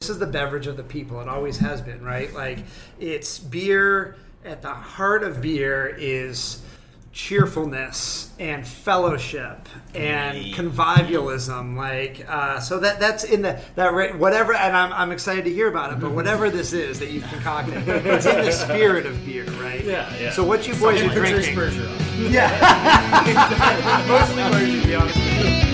This is the beverage of the people. It always has been, right? Like it's beer. At the heart of beer is cheerfulness and fellowship and convivialism like uh, so that that's in the that ra- whatever and I'm, I'm excited to hear about it but whatever this is that you've concocted it's in the spirit of beer right Yeah, yeah. so what you boys are Patrice drinking Bergeron. yeah Mostly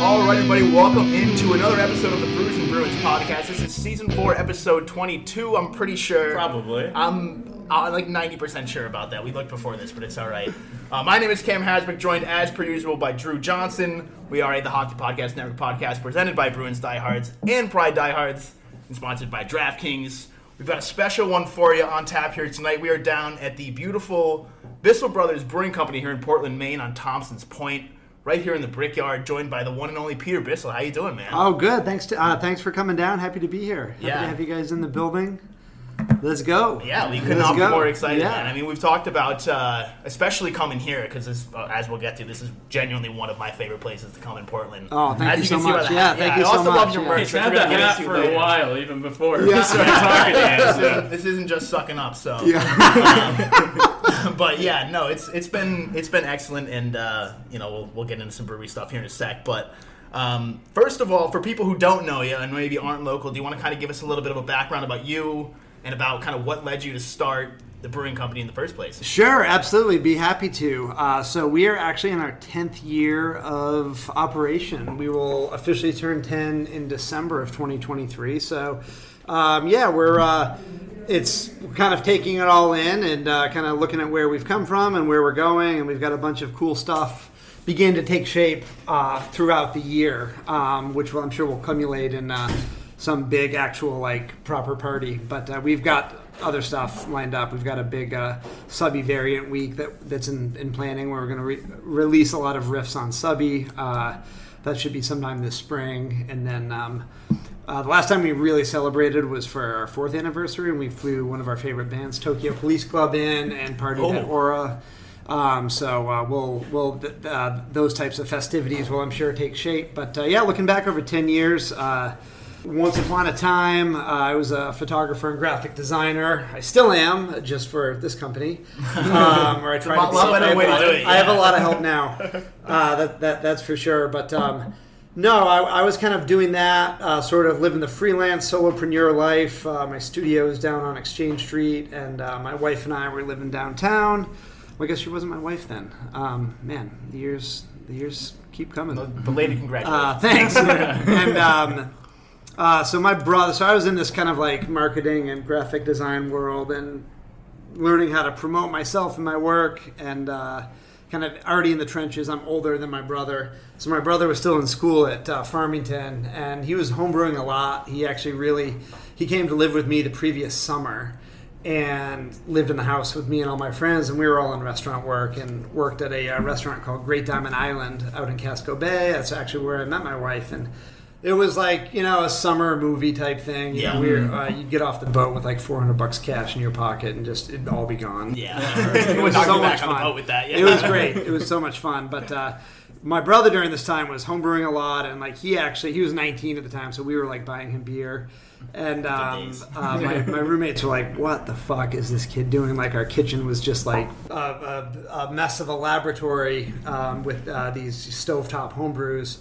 All right, everybody, welcome into another episode of the Brews and Bruins podcast. This is season four, episode 22. I'm pretty sure. Probably. I'm uh, like 90% sure about that. We looked before this, but it's all right. Uh, my name is Cam Hasbrook, joined as per usual by Drew Johnson. We are a The Hockey Podcast Network podcast presented by Bruins Diehards and Pride Diehards and sponsored by DraftKings. We've got a special one for you on tap here tonight. We are down at the beautiful Bissell Brothers Brewing Company here in Portland, Maine on Thompson's Point, right here in the Brickyard, joined by the one and only Peter Bissell. How you doing, man? oh good thanks to uh, thanks for coming down happy to be here happy Yeah. to have you guys in the building let's go Yeah, we could Let's not be more excited, Yeah. man. I mean, we've talked about, uh, especially coming here, because uh, as we'll get to, this is genuinely one of my favorite places to come in Portland. Oh, thank As you can so see much. the Yeah, thank I you so also love much. your Yeah. merch. It's which had we're the gonna get hat into for a while, even before Yeah. we started talking to you. This So. isn't- This isn't just sucking up, so. yeah but yeah, no, it's it's been it's been excellent, and uh, you know we'll we'll get into some brewery stuff here in a sec. But um, first of all, for people who don't know you and maybe aren't local, do you want to kind of give us a little bit of a background about you and about kind of what led you to start the brewing company in the first place? Sure, absolutely. Be happy to. Uh, so we are actually in our tenth year of operation. We will officially turn ten in December of 2023. So, um, yeah, we're uh, it's kind of taking it all in and uh, kind of looking at where we've come from and where we're going, and we've got a bunch of cool stuff begin to take shape uh, throughout the year, um, which I'm sure will culminate in. Uh, some big actual like proper party. But uh, we've got other stuff lined up. We've got a big uh, subby variant week that that's in, in planning where we're going to re- release a lot of riffs on subby. Uh, that should be sometime this spring. And then um, uh, the last time we really celebrated was for our fourth anniversary and we flew one of our favorite bands tokyo police club in and partied at Oh. aura um, so uh, we'll we'll uh, those types of festivities will I'm sure take shape. But uh, yeah, looking back over ten years, uh, once upon a time uh, I was a photographer and graphic designer. I still am, just for this company. Um, I try to be I have a lot- I have a lot of help now. Uh, that, that that's for sure. But um, no, I, I was kind of doing that, uh, sort of living the freelance solopreneur life. Uh, my studio is down on Exchange Street, and uh, my wife and I were living downtown. Well, I guess she wasn't my wife then. Um, man, the years the years keep coming. Belated congratulations. Uh, thanks. and um, uh, so my brother, so I was in this kind of like marketing and graphic design world, and learning how to promote myself and my work, and uh, kind of already in the trenches. I'm older than my brother, so my brother was still in school at uh, Farmington, and he was homebrewing a lot. He actually really he came to live with me the previous summer. And lived in the house with me and all my friends, and we were all in restaurant work and worked at a uh, restaurant called Great Diamond Island out in Casco Bay. That's actually where I met my wife, and it was like you know a summer movie type thing. You Yeah. know, we were, uh, you'd get off the boat with like 400 bucks cash in your pocket, and just it'd all be gone. yeah. it was so much on the fun. boat with that, yeah. It was great. It was so much fun. But uh, my brother during this time was homebrewing a lot, and like he actually he was 19 at the time, so we were like buying him beer. And um, uh, my, my roommates were like, "What the fuck is this kid doing?" Like our kitchen was just like a, a, a mess of a laboratory um, with uh, these stovetop homebrews,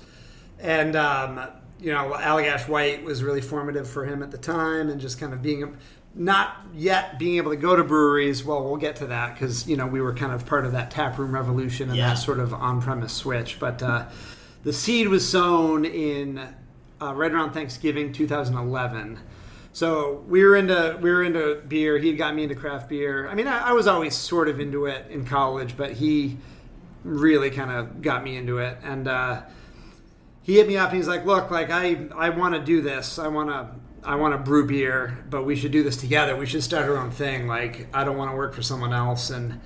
and um, you know Allagash White was really formative for him at the time, and just kind of being not yet being able to go to breweries. Well, we'll get to that because you know we were kind of part of that taproom revolution and Yeah. that sort of on-premise switch. But uh, the seed was sown in uh, right around Thanksgiving 2011. So we were into we were into beer. He got me into craft beer. I mean, I, I was always sort of into it in college, but he really kind of got me into it. And uh, he hit me up and he's like, "Look, like I I want to do this. I want to I want to brew beer, but we should do this together. We should start our own thing. Like I don't want to work for someone else." And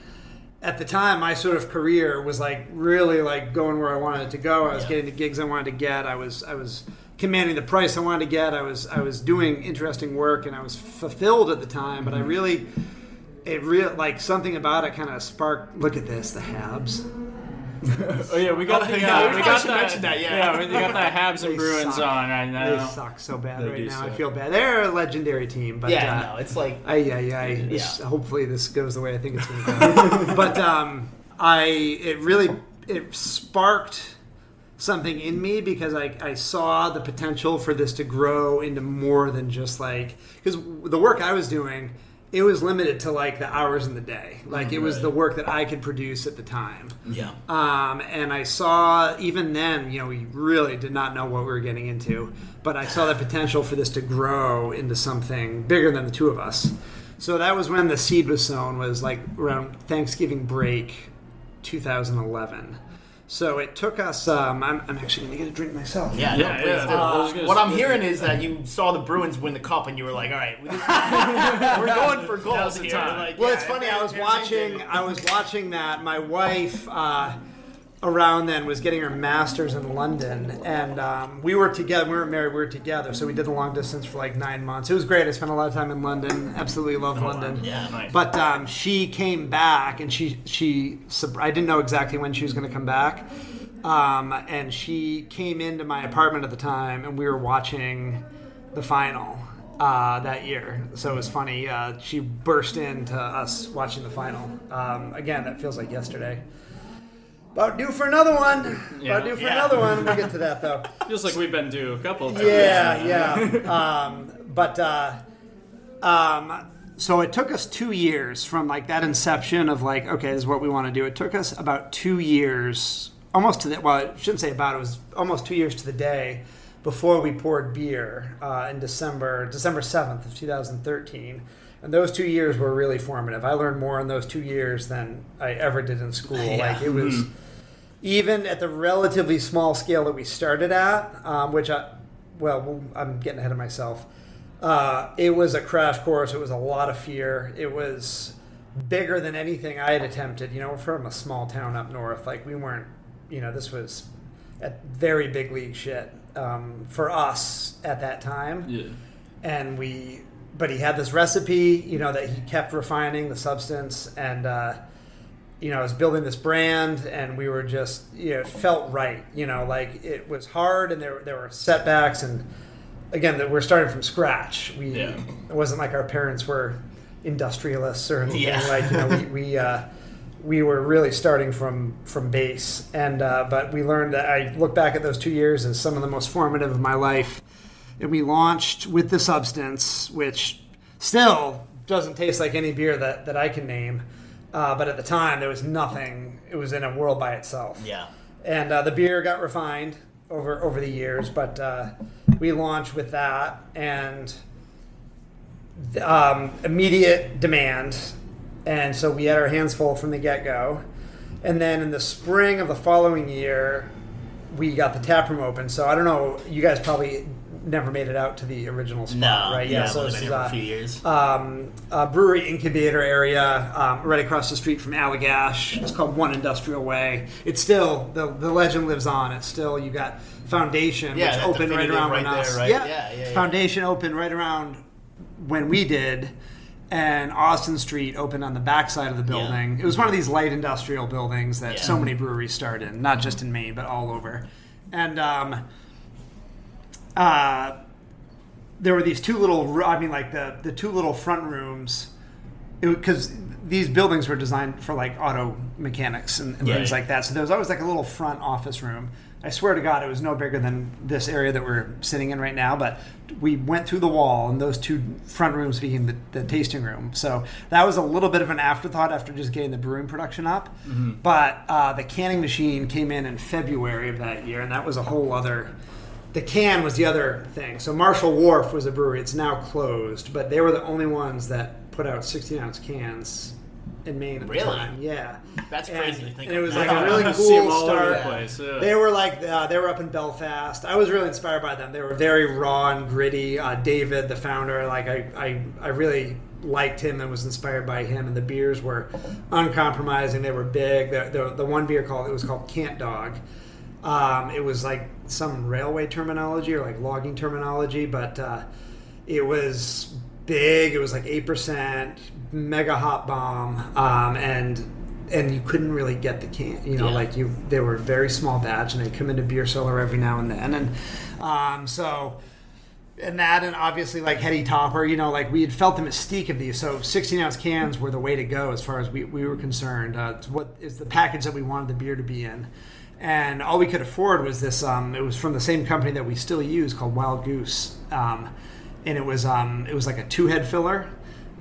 at the time, my sort of career was like really like going where I wanted it to go. I was Yeah. getting the gigs I wanted to get. I was I was commanding the price I wanted to get. I was I was doing interesting work and I was fulfilled at the time. But I mm-hmm. really it real like something about it kind of sparked. Look at this, the Habs. Oh yeah, we got Oh, the yeah, uh, we we got mention that, yeah. we got the Habs and Bruins suck. on right They suck so bad They right now. I feel bad. They're a legendary team, but Yeah, uh, no, it's like I, yeah, yeah. This, Yeah. Hopefully, this goes the way I think it's going to go. but um, I, it really, it sparked something in me because I, I saw the potential for this to grow into more than just like because the work I was doing, it was limited to like the hours in the day. Like it was the work that I could produce at the time. yeah. Um, and I saw even then, you know, we really did not know what we were getting into, but I saw the potential for this to grow into something bigger than the two of us. So that was when the seed was sown. Was like around Thanksgiving break, 2011. So it took us. Um, I'm, I'm actually going to get a drink myself. Yeah, Yeah, no, please yeah, do. I what I'm hearing is that you saw the Bruins win the cup and you were like, "All right, we're going for goals Now's here." time. Like, Well, yeah, it's funny. I was watching. I was watching that. My wife, uh, around then, was getting her master's in London, and um, we were together. We weren't married. We were together, so we did the long distance for like nine months. It was great. I spent a lot of time in London. Absolutely love London. Yeah, nice. But um, she came back, and she she. I didn't know exactly when she was going to come back. Um, and she came into my apartment at the time, and we were watching the final uh, that year. So it was funny. Uh, she burst into us watching the final. Um, again, that feels like yesterday. About due for another one. Yeah. About due for Yeah. another one. We'll get to that though. Just like we've been due a couple of times. Yeah, yeah. Um, but uh, um, so it took us two years from like that inception of like, okay, this is what we want to do. It took us about two years, almost to the well, I shouldn't say about. It was almost two years to the day before we poured beer uh, in December, December seventh of two thousand thirteen. And those two years were really formative. I learned more in those two years than I ever did in school. Yeah. Like it was even at the relatively small scale that we started at, um, which I, well, I'm getting ahead of myself. Uh, it was a crash course. It was a lot of fear. It was bigger than anything I had attempted. You know, we're from a small town up north. Like we weren't, you know, this was very big league shit um, for us at that time Yeah. and we but he had this recipe you know that he kept refining the substance and uh you know, I was building this brand, and we were just, you know, it felt right. You know, like it was hard, and there there were setbacks, and again, that we're starting from scratch. We Yeah. it wasn't like our parents were industrialists or anything. Yeah. Like you know, we we, uh, we were really starting from from base, and uh, but we learned that I look back at those two years as some of the most formative of my life. And we launched with the substance, which still doesn't taste like any beer that, that I can name. Uh, but at the time, there was nothing. It was in a world by itself. Yeah. And uh, the beer got refined over over the years, but uh, we launched with that and um, immediate demand, and so we had our hands full from the get go. And then in the spring of the following year, we got the tap room open. So I don't know. You guys probably never made it out to the original spot, No. right? Yeah. so I've this is a few years. um, a brewery incubator area um, right across the street from Allagash. It's called One Industrial Way. It's still the the legend lives on. It's still you got Foundation, Yeah, which opened right around right when there, us. right? Yeah. Yeah, yeah, yeah. Foundation opened right around when we did. and Austin Street opened on the backside of the building. It was one of these light industrial buildings that so many breweries start in, not just in Maine, but all over. And um, uh, there were these two little, I mean, like the, the two little front rooms, because these buildings were designed for like auto mechanics and, and things like that. So there was always like a little front office room. I swear to God, it was no bigger than this area that we're sitting in right now. But we went through the wall, and those two front rooms became the, the tasting room. So that was a little bit of an afterthought after just getting the brewing production up. But uh, the canning machine came in in February of that year, and that was a whole other. The can was the other thing. So Marshall Wharf was a brewery. It's now closed, but they were the only ones that put out 16 ounce cans in Maine at Really? the time. Yeah, That's And- crazy to think And it was now. like a really I see 'em cool all the start. place, yeah. They were like uh, they were up in Belfast. I was really inspired by them. They were very raw and gritty. Uh, David, the founder, like I, I, I really liked him and was inspired by him. And the beers were uncompromising. They were big. The, the, the one beer called it was called Cant Dog. Um, it was like some railway terminology or like logging terminology, but uh, it was big. It was like eight percent, mega hot bomb, um, and and you couldn't really get the can. You know, Yeah. like you they were very small batch, and they come into beer cellar every now and then, and um, so. And that, and obviously, like Heady Topper, you know, like we had felt the mystique of these. So, 16 ounce cans were the way to go as far as we, we were concerned. Uh, it's what is the package that we wanted the beer to be in and all we could afford was this. Um, it was from the same company that we still use called Wild Goose, um, and it was um, it was like a two head filler,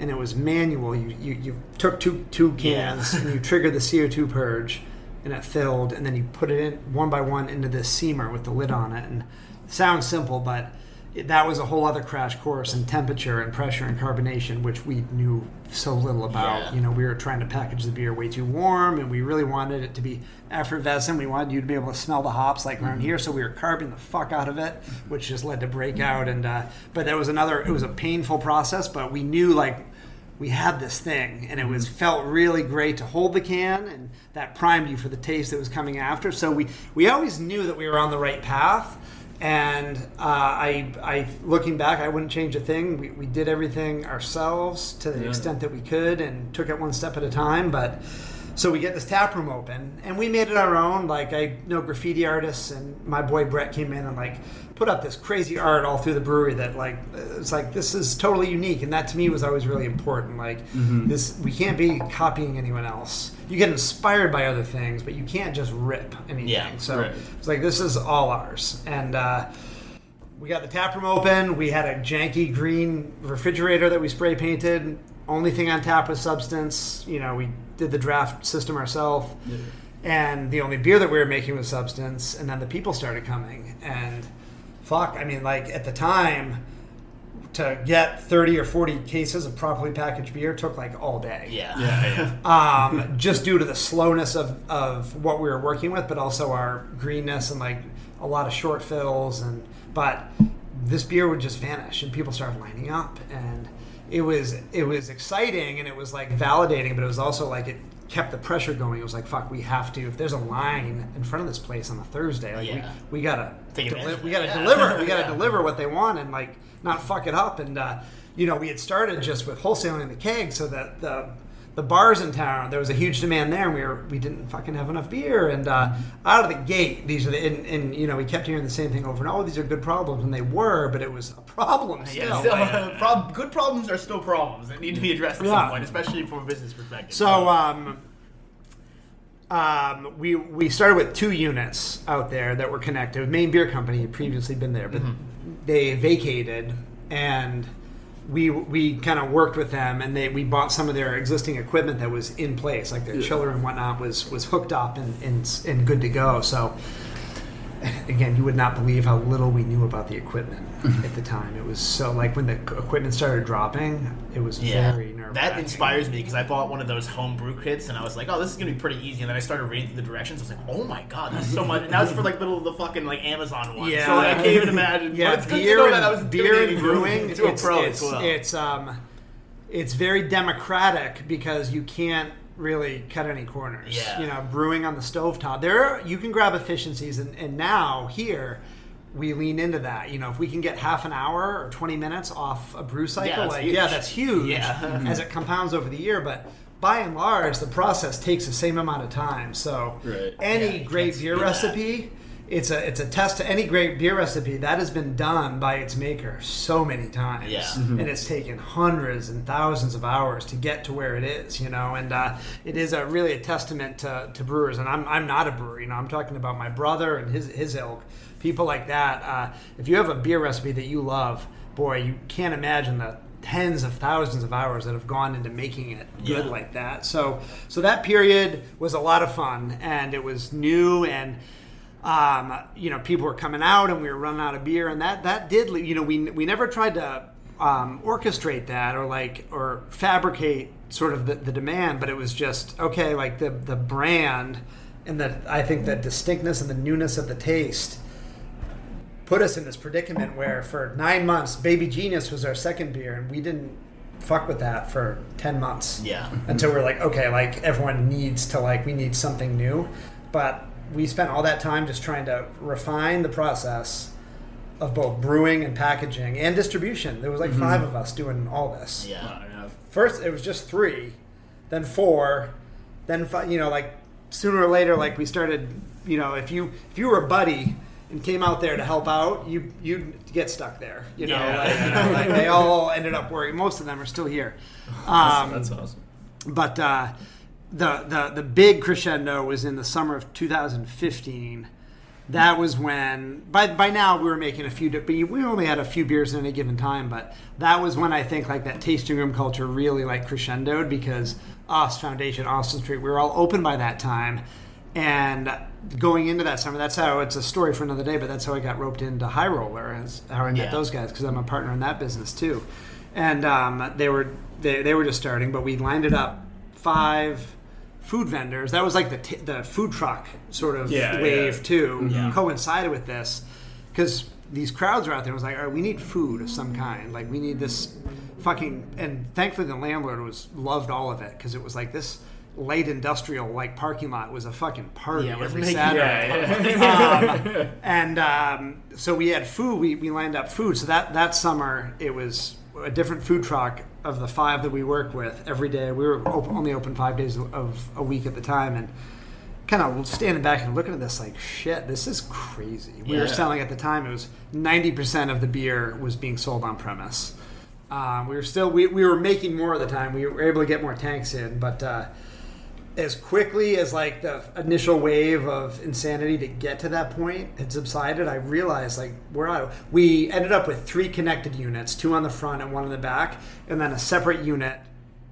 and it was manual. You you, you took two two cans and you triggered the CO two purge, and it filled, and then you put it in one by one into this seamer with the lid on it. And sounds simple, but that was a whole other crash course in temperature and pressure and carbonation, which we knew so little about. Yeah. You know, we were trying to package the beer way too warm, and we really wanted it to be effervescent. We wanted you to be able to smell the hops like around here, so we were carving the fuck out of it, which just led to breakout. And uh, but that was another. It was a painful process, but we knew like we had this thing, and it was felt really great to hold the can, and that primed you for the taste that was coming after. So we we always knew that we were on the right path. And uh, I, I, looking back, I wouldn't change a thing. We, we did everything ourselves to the extent that we could, and took it one step at a time. But so we get this tap room open, and we made it our own. Like I know graffiti artists, and my boy Brett came in and like put up this crazy art all through the brewery that like it's like this is totally unique, and that to me was always really important. Like this, we can't be copying anyone else. You get inspired by other things, but you can't just rip anything. Yeah, so right. it's like this is all ours, and. uh we got the tap room open. We had a janky green refrigerator that we spray painted. Only thing on tap was substance. You know, we did the draft system ourselves. And the only beer that we were making was substance. And then the people started coming. And fuck, I mean, like at the time, to get 30 or 40 cases of properly packaged beer took like all day Yeah. Yeah, yeah. um, just due to the slowness of, of what we were working with, but also our greenness and like a lot of short fills. And but this beer would just vanish, and people started lining up, and it was it was exciting and it was like validating, but it was also like it kept the pressure going. It was like fuck, we have to. If there's a line in front of this place on a Thursday, like Yeah. we, we gotta deli- we gotta Yeah. deliver. We gotta Yeah. deliver what they want and like not fuck it up. And uh, you know, we had started just with wholesaling the keg, so that the the bars in town there was a huge demand there, and we were we didn't fucking have enough beer. And uh, out of the gate, these are the and, and you know we kept hearing the same thing over and over. These are good problems, and they were, but it was a problem still. Yeah, still, prob- good problems are still problems that need to be addressed at Yeah. some point, especially from a business perspective. So um, um, we we started with two units out there that were connected. Maine Beer Company had previously been there, but they vacated, and we we kind of worked with them, and they we bought some of their existing equipment that was in place, like their chiller and whatnot was was hooked up and and, and good to go. So. Again, you would not believe how little we knew about the equipment at the time. It was so like when the equipment started dropping, it was yeah, very nerve. that inspires me because I bought one of those home brew kits and I was like, oh, this is gonna be pretty easy. And then I started reading through the directions. I was like, oh my god, there's so much. And that was for like little the fucking like Amazon one. Yeah. so like, I can't even imagine. Yeah, but it's good beer to know that I was beer and brewing. to a pro it's, as well. it's um, it's very democratic because you can't really cut any corners. Yeah. You know, brewing on the stovetop. There, are, you can grab efficiencies, and, and now here. we lean into that. You know, if we can get half an hour or 20 minutes off a brew cycle, that's like huge. yeah, that's huge Yeah. as it compounds over the year. But by and large, the process takes the same amount of time. So Right. any Yeah, great beer do that. recipe, it's a it's a test to any great beer recipe that has been done by its maker so many times. Yeah. And it's taken hundreds and thousands of hours to get to where it is, you know, and uh, it is a really a testament to, to brewers. And I'm, I'm not a brewer, you know, I'm talking about my brother and his, his ilk, people like that. Uh, if you have a beer recipe that you love, boy, you can't imagine the tens of thousands of hours that have gone into making it good Yeah. like that. So, so that period was a lot of fun and it was new and um, you know, people were coming out and we were running out of beer, and that that did, you know, we we never tried to um, orchestrate that or like or fabricate sort of the, the demand, but it was just okay, like the the brand and the I think the distinctness and the newness of the taste put us in this predicament where for nine months, Baby Genius was our second beer, and we didn't fuck with that for ten months Yeah. until we're like, okay, like everyone needs to like we need something new. But we spent all that time just trying to refine the process of both brewing and packaging and distribution. There was like five of us doing all this. Yeah. First, it was just three, then four, then five. You know, like sooner or later, like we started. You know, if you if you were a buddy and came out there to help out, you you get stuck there. You know, Yeah. like, you like they all ended up working. Most of them are still here. Um, That's awesome. but uh, the, the the big crescendo was in the summer of 2015. That was when by by now we were making a few, but we only had a few beers at any given time. But that was when I think like that tasting room culture really like crescendoed because us Foundation Austin Street we were all open by that time, and going into that summer that's how it's a story for another day. But that's how I got roped into High Roller, as how I met Yeah. those guys because I'm a partner in that business too, and um, they were they, they were just starting, but we lined it up five food vendors. That was like the t- the food truck sort of Yeah, wave yeah. too, Yeah. coincided with this because these crowds were out there. It was like, all right, we need food of some kind. Like we need this fucking. And thankfully, the landlord was loved all of it because it was like this light industrial like parking lot was a fucking party Yeah, every making- Saturday. um, and um, so we had food. We, we lined up food. So that that summer it was a different food truck of the five that we worked with every day. We were op- only open five days of a week at the time, and kind of standing back and looking at this like shit. This is crazy. We were selling at the time. It was ninety percent of the beer was being sold on premise. Um, we were still we, we were making more at the time. We were able to get more tanks in, but. Uh, as quickly as like the initial wave of insanity to get to that point had subsided, I realized like we're out. We ended up with three connected units, two on the front and one in the back, and then a separate unit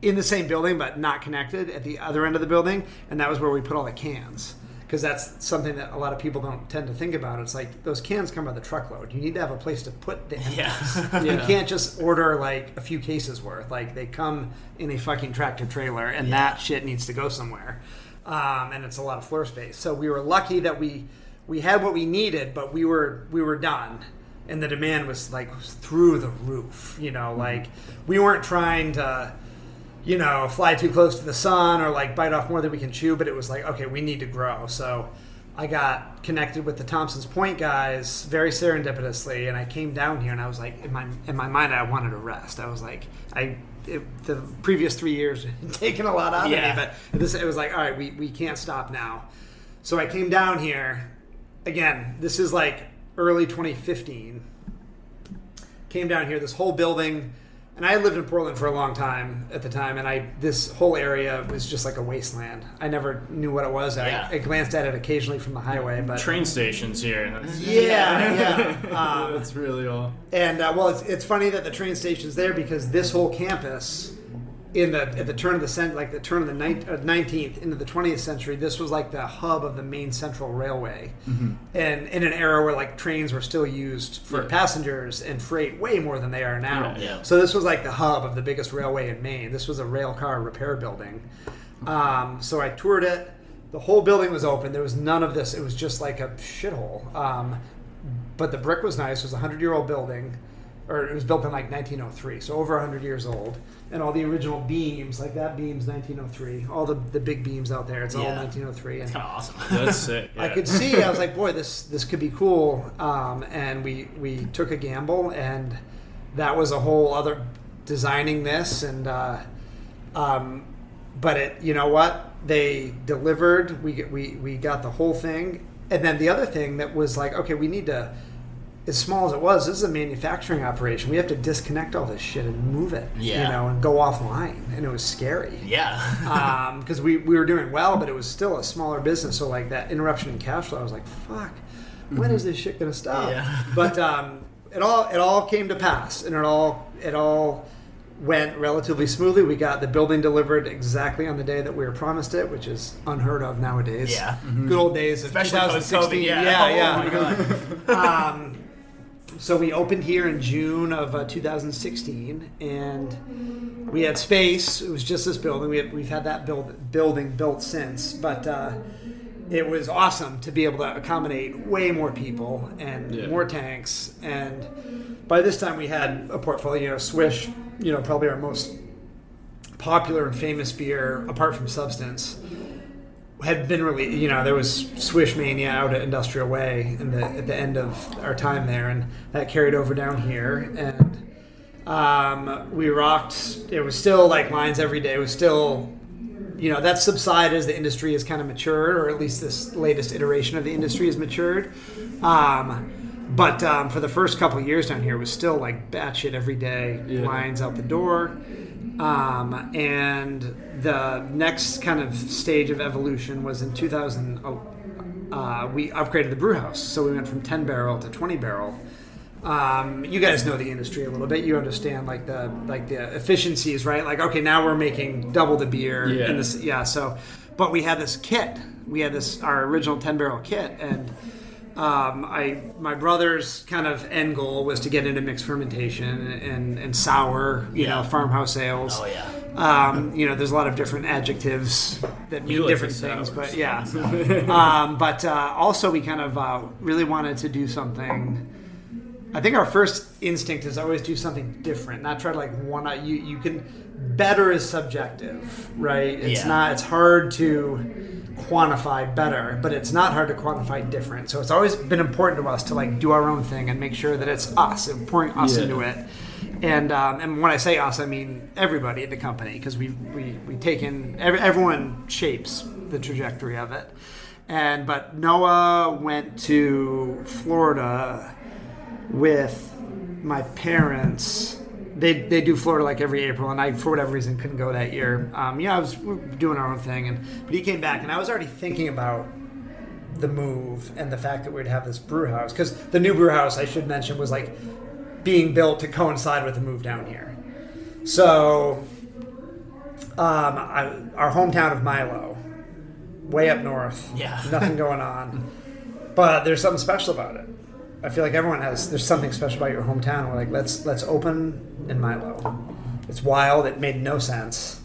in the same building but not connected at the other end of the building, and that was where we put all the cans. Because that's something that a lot of people don't tend to think about. It's like those cans come by the truckload. You need to have a place to put them. empties. Yeah. You can't just order like a few cases worth. Like they come in a fucking tractor trailer, and that shit needs to go somewhere. Um, and it's a lot of floor space. So we were lucky that we we had what we needed, but we were we were done, and the demand was like through the roof. You know, like we weren't trying to you know, fly too close to the sun or like bite off more than we can chew, but it was like, okay, we need to grow. So I got connected with the Thompson's Point guys very serendipitously, and I came down here and I was like, in my in my mind, I wanted to rest. I was like, I it, the previous three years had taken a lot out Yeah. of me, but this it was like, all right, we we can't stop now. So I came down here again. This is like early 2015 came down here. This whole building, and I lived in Portland for a long time at the time, and I this whole area was just like a wasteland. I never knew what it was. Yeah. I, I glanced at it occasionally from the highway, but Train stations here. That's, yeah, yeah. Um, that's really all. and uh, well, it's, it's funny that the train station's there because this whole campus, in the at the turn of the cent, like the turn of the nineteenth into the twentieth century, this was like the hub of the Maine Central railway, and in an era where like trains were still used for Yeah. passengers and freight way more than they are now. Yeah, yeah. So this was like the hub of the biggest railway in Maine. This was a rail car repair building. Um, so I toured it. The whole building was open. There was none of this. It was just like a shithole. Um, but the brick was nice. It was a hundred year old building, or it was built in like 1903, so over 100 years old. And all the original beams, like that beam's 1903. All the, the big beams out there, it's all 1903. And Kind of awesome. That's sick. I could see. I was like, boy, this this could be cool. Um, and we we took a gamble, and that was a whole other designing this and. Uh, um, but it, you know what? They delivered. We get- we we got the whole thing, and then the other thing that was like, okay, we need to. As small as it was, this is a manufacturing operation. We have to disconnect all this shit and move it, Yeah. you know, and go offline. And it was scary yeah. because we, we were doing well, but it was still a smaller business. So like that interruption in cash flow, I was like, "Fuck, when is this shit gonna stop?" Yeah. But um, it all it all came to pass, and it all it all went relatively smoothly. We got the building delivered exactly on the day that we were promised it, which is unheard of nowadays. Yeah. good old days of Especially 2016. post-COVID, yeah. yeah, Oh yeah. my God. um, so we opened here in June of uh, 2016, and we had space. It was just this building. We had, we've had that build, building built since, but uh, it was awesome to be able to accommodate way more people and Yeah. more tanks. And by this time, we had a portfolio. You know, Swish, you know, probably our most popular and famous beer, apart from Substance had been really, you know, there was Swish Mania out at Industrial Way in the, at the end of our time there, and that carried over down here. And um, we rocked. It was still like lines every day. It was still, you know, that subsided as the industry has kind of matured, or at least this latest iteration of the industry has matured. Um, but um, for the first couple of years down here, it was still like batshit every day, Yeah. lines out the door. Um, and the next kind of stage of evolution was in 2000. Uh, we upgraded the brew house, so we went from 10 barrel to 20 barrel. Um, you guys know the industry a little bit. You understand like the like the efficiencies, right? Like okay, now we're making double the beer. Yeah. In this, yeah. So, but we had this kit. We had this our original 10 barrel kit, and um, I my brother's kind of end goal was to get into mixed fermentation and and sour, you Yeah. know, farmhouse ales. Oh, yeah. Um, you know, there's a lot of different adjectives that mean different things, sours. but yeah. um, but uh, also, we kind of uh, really wanted to do something. I think our first instinct is always do something different, not try to like one. You you can better is subjective, right? It's Yeah. not. It's hard to quantify better, but it's not hard to quantify different. So it's always been important to us to like do our own thing and make sure that it's us and pouring us Yeah. into it. And um, and when I say us, I mean everybody at the company because we we we take in every, everyone shapes the trajectory of it. And but Noah went to Florida with my parents. They, they do Florida like every April, and I for whatever reason couldn't go that year. Um, yeah, I was we doing our own thing, and but he came back, and I was already thinking about the move and the fact that we'd have this brew house because the new brew house I should mention was like being built to coincide with the move down here. So, um, I, our hometown of Milo, way up north, Yeah. nothing going on, but there's something special about it. I feel like everyone has. There's something special about your hometown. We're like, let's let's open in Milo. It's wild. It made no sense.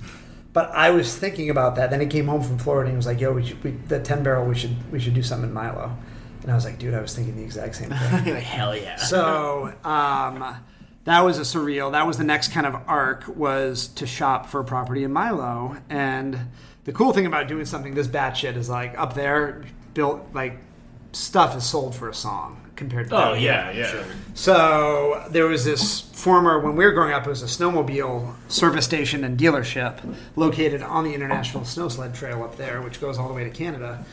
But I was thinking about that. Then he came home from Florida and he was like, "Yo, we should, we, the ten barrel. We should we should do something in Milo." And I was like, "Dude, I was thinking the exact same thing." like, hell yeah. so um, that was a surreal. That was the next kind of arc was to shop for property in Milo. And the cool thing about doing something this batshit is like up there, built like stuff is sold for a song compared to Oh yeah, yeah. So there was this former, when we were growing up, it was a snowmobile service station and dealership located on the International Snow Sled Trail up there, which goes all the way to Canada.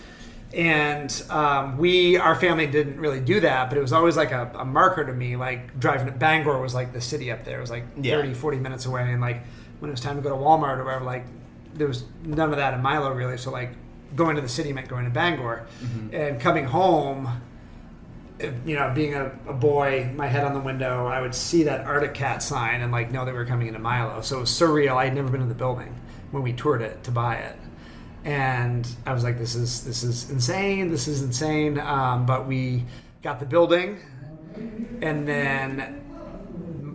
And um, we, our family didn't really do that, but it was always like a, a marker to me. Like driving to Bangor was like the city up there. It was like Yeah. 30, 40 minutes away. And like when it was time to go to Walmart or whatever, like there was none of that in Milo really. So like going to the city meant going to Bangor. And coming home, you know, being a, a boy, my head on the window, I would see that Arctic Cat sign and like know that we were coming into Milo. So it was surreal. I had never been in the building when we toured it to buy it, and I was like, "This is this is insane. This is insane." Um, but we got the building, and then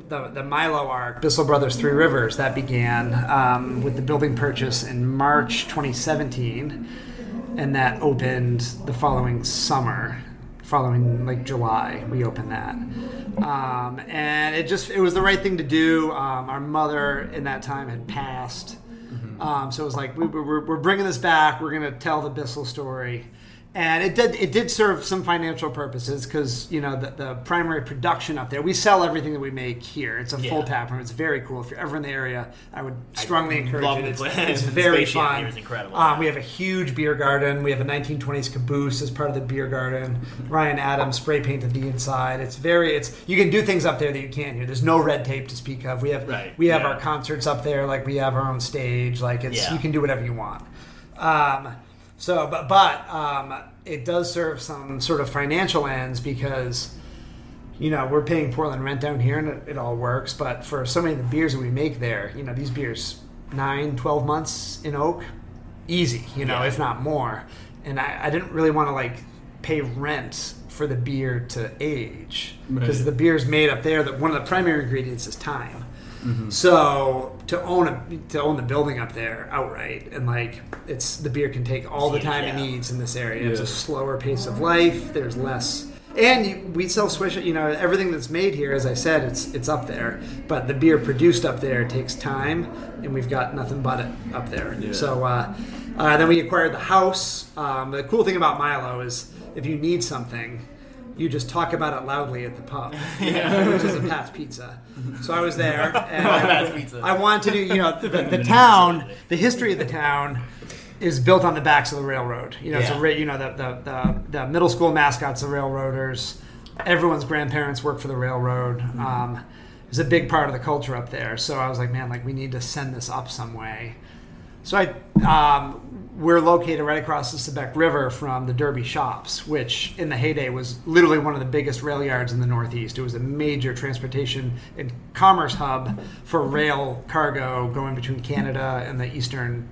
the, the Milo arc, Bissell Brothers Three Rivers, that began um, with the building purchase in March 2017, and that opened the following summer, following like July, we opened that, um, and it just it was the right thing to do. Um, our mother in that time had passed, um, so it was like we, we're, we're bringing this back. We're gonna tell the Bissell story. And it did it did serve some financial purposes because you know the, the primary production up there we sell everything that we make here. It's a full tap room. It's very cool. If you're ever in the area, I would strongly encourage love it. It's, it's very fun. here is incredible. Um, we have a huge beer garden. We have a 1920s caboose as part of the beer garden. Ryan Adams spray painted the inside. It's very it's you can do things up there that you can't here. There's no red tape to speak of. We have Right, we have yeah. our concerts up there. Like we have our own stage. Like it's Yeah. you can do whatever you want. Um, so, but but um, it does serve some sort of financial ends because you know we're paying Portland rent down here and it, it all works. But for so many of the beers that we make there, you know these beers nine, 12 months in oak, easy. You know, Yeah. if not more. And I, I didn't really want to like pay rent for the beer to age because Right. the beer's made up there. That one of the primary ingredients is time. So to own a to own the building up there outright and like it's the beer can take all the time yeah. it needs in this area. It's a slower pace of life. There's less. And you, we sell Swish. You know everything that's made here. As I said, it's it's up there. But the beer produced up there takes time, and we've got nothing but it up there. Yeah. So uh, uh, then we acquired the house. Um, the cool thing about Milo is if you need something, you just talk about it loudly at the pub, which is a Pat's Pizza. So I was there, and I. I wanted to do. You know, the, the town, the history of the town is built on the backs of the railroad. You know, it's a Yeah. you know the, the the the middle school mascots, the railroaders. Everyone's grandparents work for the railroad. Um, it's a big part of the culture up there. So I was like, man, like we need to send this up some way. So I, um, we're located right across the Sebec River from the Derby Shops, which in the heyday was literally one of the biggest rail yards in the Northeast. It was a major transportation and commerce hub for rail cargo going between Canada and the eastern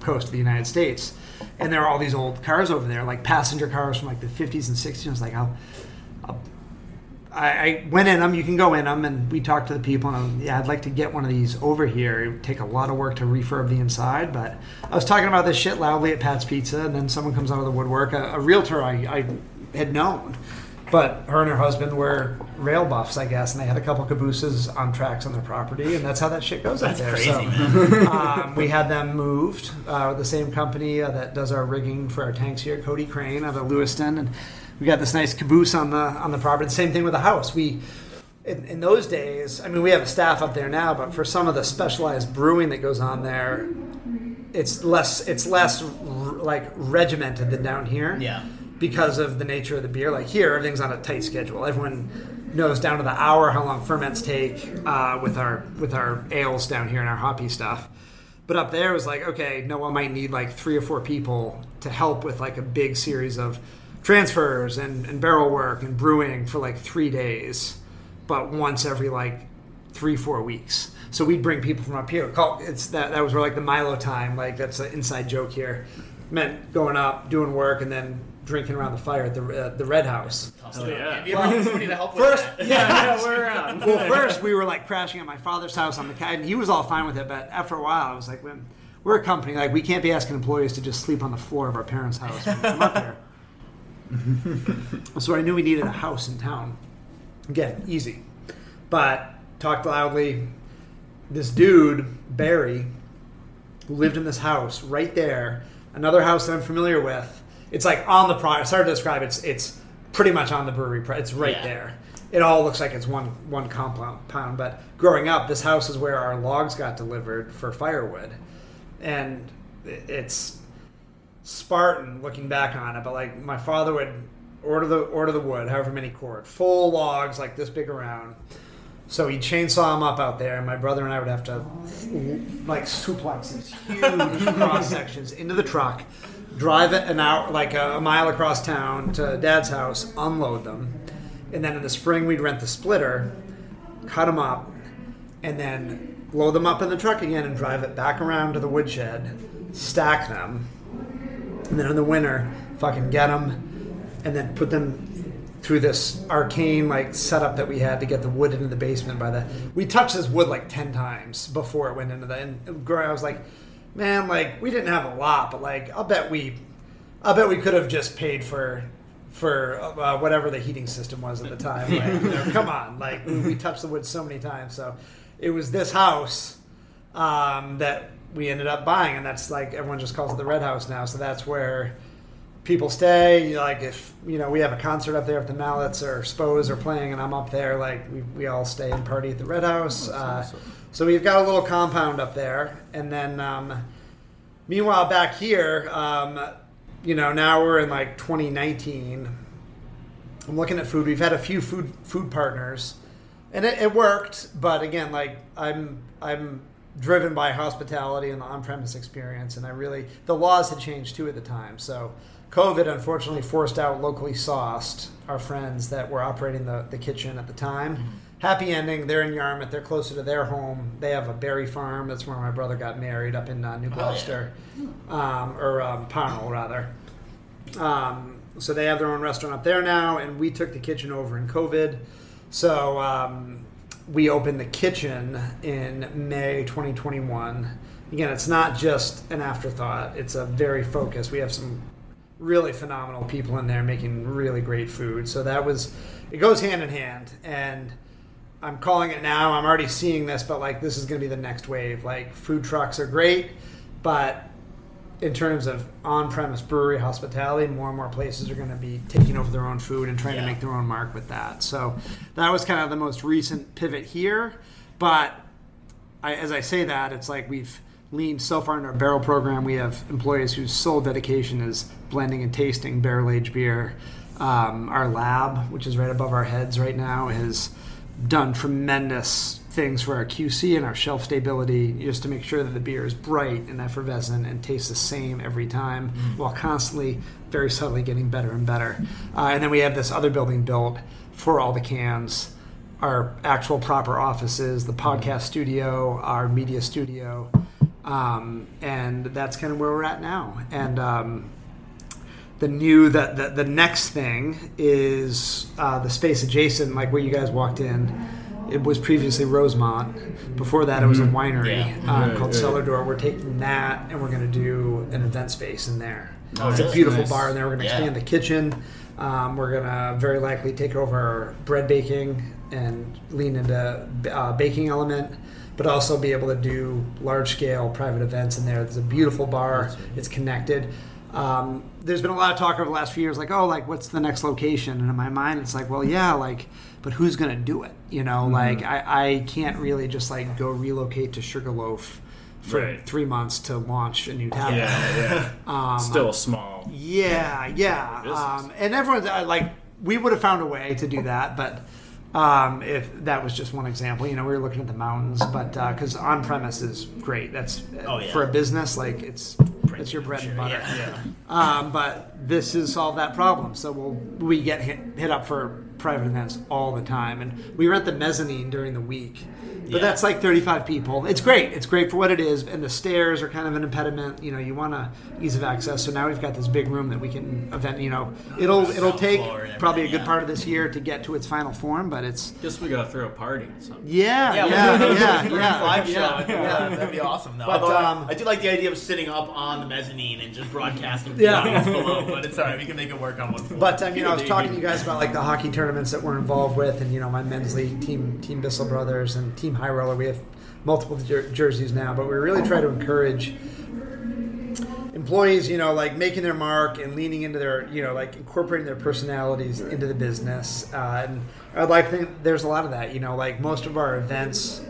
coast of the United States. And there are all these old cars over there, like passenger cars from like the 50s and 60s. I was like, I'll, I'll I, I went in them. You can go in them, and we talked to the people. And yeah, I'd like to get one of these over here. It would take a lot of work to refurb the inside, but I was talking about this shit loudly at Pat's Pizza, and then someone comes out of the woodwork, a, a realtor I, I had known, but her and her husband were rail buffs, I guess, and they had a couple cabooses on tracks on their property, and that's how that shit goes That's out there. crazy, so, um, we had them moved. Uh, the same company uh, that does our rigging for our tanks here, Cote Crane out of Lewiston, and we got this nice caboose on the on the property. The same thing with the house. We in, in those days, I mean, we have a staff up there now, but for some of the specialized brewing that goes on there, it's less it's less r- like regimented than down here. Yeah. Because of the nature of the beer, like here, everything's on a tight schedule. Everyone knows down to the hour how long ferments take uh, with our with our ales down here and our hoppy stuff. But up there it was like, okay, Noah might need like three or four people to help with like a big series of transfers and, and barrel work and brewing for like three days, but once every like three, four weeks. So we'd bring people from up here. Call it's that that was where like the Milo time, like that's an inside joke here. Meant going up, doing work, and then drinking around the fire at the uh, the Red House. Oh, yeah. If need help with First, that. yeah, yeah, we're around. well, first we were like crashing at my father's house on the couch, and he was all fine with it. But after a while, I was like, "Man, we're a company. Like, we can't be asking employees to just sleep on the floor of our parents' house when we come up here." so I knew we needed a house in town. Again, easy, but talked loudly. This dude Barry, who lived in this house right there, another house that I'm familiar with. It's like on the pro. It's hard to describe. It's it's pretty much on the brewery. pro- It's right Yeah. there. It all looks like it's one one compound pound. But growing up, this house is where our logs got delivered for firewood, and it's Spartan looking back on it. But like my father would order the order the wood, however many cord, full logs like this big around. So he'd chainsaw them up out there, and my brother and I would have to like suplex these huge cross sections into the truck, drive it an hour, like a, a mile across town to Dad's house, unload them, and then in the spring we'd rent the splitter, cut them up, and then load them up in the truck again and drive it back around to the woodshed, stack them, and then in the winter, fucking get them, and then put them through this arcane like setup that we had to get the wood into the basement. By the we touched this wood like ten times before it went into the. And I was like, man, like we didn't have a lot, but like I'll bet we, I'll bet we could have just paid for for uh, whatever the heating system was at the time. Like, you know, come on, like we touched the wood so many times. So it was this house um, that we ended up buying, and that's like everyone just calls it the Red House now. So that's where people stay. Like if you know we have a concert up there, if the Malletts or Spose are playing, and I'm up there, like we, we all stay and party at the Red House. Uh, so we've got a little compound up there, and then um, meanwhile back here, um, you know, now we're in like 2019. I'm looking at food. We've had a few food food partners, and it, it worked. But again, like I'm I'm driven by hospitality and the on-premise experience, and I really the laws had changed too at the time. So COVID unfortunately forced out locally sauced our friends that were operating the, the kitchen at the time. Happy ending. They're in Yarmouth. They're closer to their home. They have a berry farm. That's where my brother got married up in uh, New Gloucester, um, or um, Pownal rather. Um, so they have their own restaurant up there now, and we took the kitchen over in COVID. So um, we opened the kitchen in May 2021. Again, it's not just an afterthought; it's a very focused. We have some really phenomenal people in there making really great food. So that was it goes hand in hand, and I'm calling it now. I'm already seeing this, but like this is going to be the next wave. Like food trucks are great, but in terms of on-premise brewery hospitality, more and more places are going to be taking over their own food and trying Yeah. to make their own mark with that. So that was kind of the most recent pivot here. But I, as I say that, it's like we've leaned so far into our barrel program. We have employees whose sole dedication is blending and tasting barrel aged beer. Um, our lab, which is right above our heads right now, has done tremendous things for our QC and our shelf stability just to make sure that the beer is bright and effervescent and tastes the same every time while constantly, very subtly getting better and better. Uh, and then we have this other building built for all the cans our actual proper offices, the podcast studio, our media studio, um, and that's kind of where we're at now. And um, the new the, the the next thing is uh, the space adjacent, like where you guys walked in. It was previously Rosemont. Before that, it was a winery Yeah. um, called Cellar Door. We're taking that and we're going to do an event space in there. Oh, it's a beautiful Nice. bar in there. We're going to Yeah. expand the kitchen. Um, we're going to very likely take over bread baking and lean into uh, baking element, but also be able to do large scale private events in there. There's a beautiful bar. It's connected. Um, there's been a lot of talk over the last few years, like, oh, like, what's the next location? And in my mind, it's like, well, yeah, like, but who's going to do it? You know, like, I, I can't really just like go relocate to Sugarloaf for Right. three months to launch a new tavern. Yeah, yeah. Um, Still small. yeah, yeah. Um, and everyone's uh, like, we would have found a way to do that, but um, if that was just one example, you know, we were looking at the mountains, but because on premise is great. That's Oh, yeah. for a business like it's it's your bread and butter. yeah. Um, but this has solved that problem. So we'll, we get hit, hit up for private events all the time, and we rent the mezzanine during the week. But Yeah. that's like 35 people. It's great. It's great for what it is, and the stairs are kind of an impediment. You know, you want to ease of access. So now we've got this big room that we can event. You know, it'll it'll take probably a good yeah. part of this year to get to its final form, but it's Guess we gotta throw a party or something. yeah, Yeah, yeah, yeah, yeah, live show. yeah, Yeah, yeah. that'd be awesome. Though. But, I- um, I do like the idea of sitting up on the mezzanine and just broadcasting Yeah. below. But it's alright. We can make it work on one floor. But um, you know, I was talking to you guys about like the hockey tournaments that we're involved with, and you know, my men's league team, Team Bissell Brothers, and Team High Roller. We have multiple jer- jerseys now, but we really try to encourage employees, you know, like making their mark and leaning into their, you know, like incorporating their personalities into the business. Uh, and I'd like to think there's a lot of that. You know, like most of our events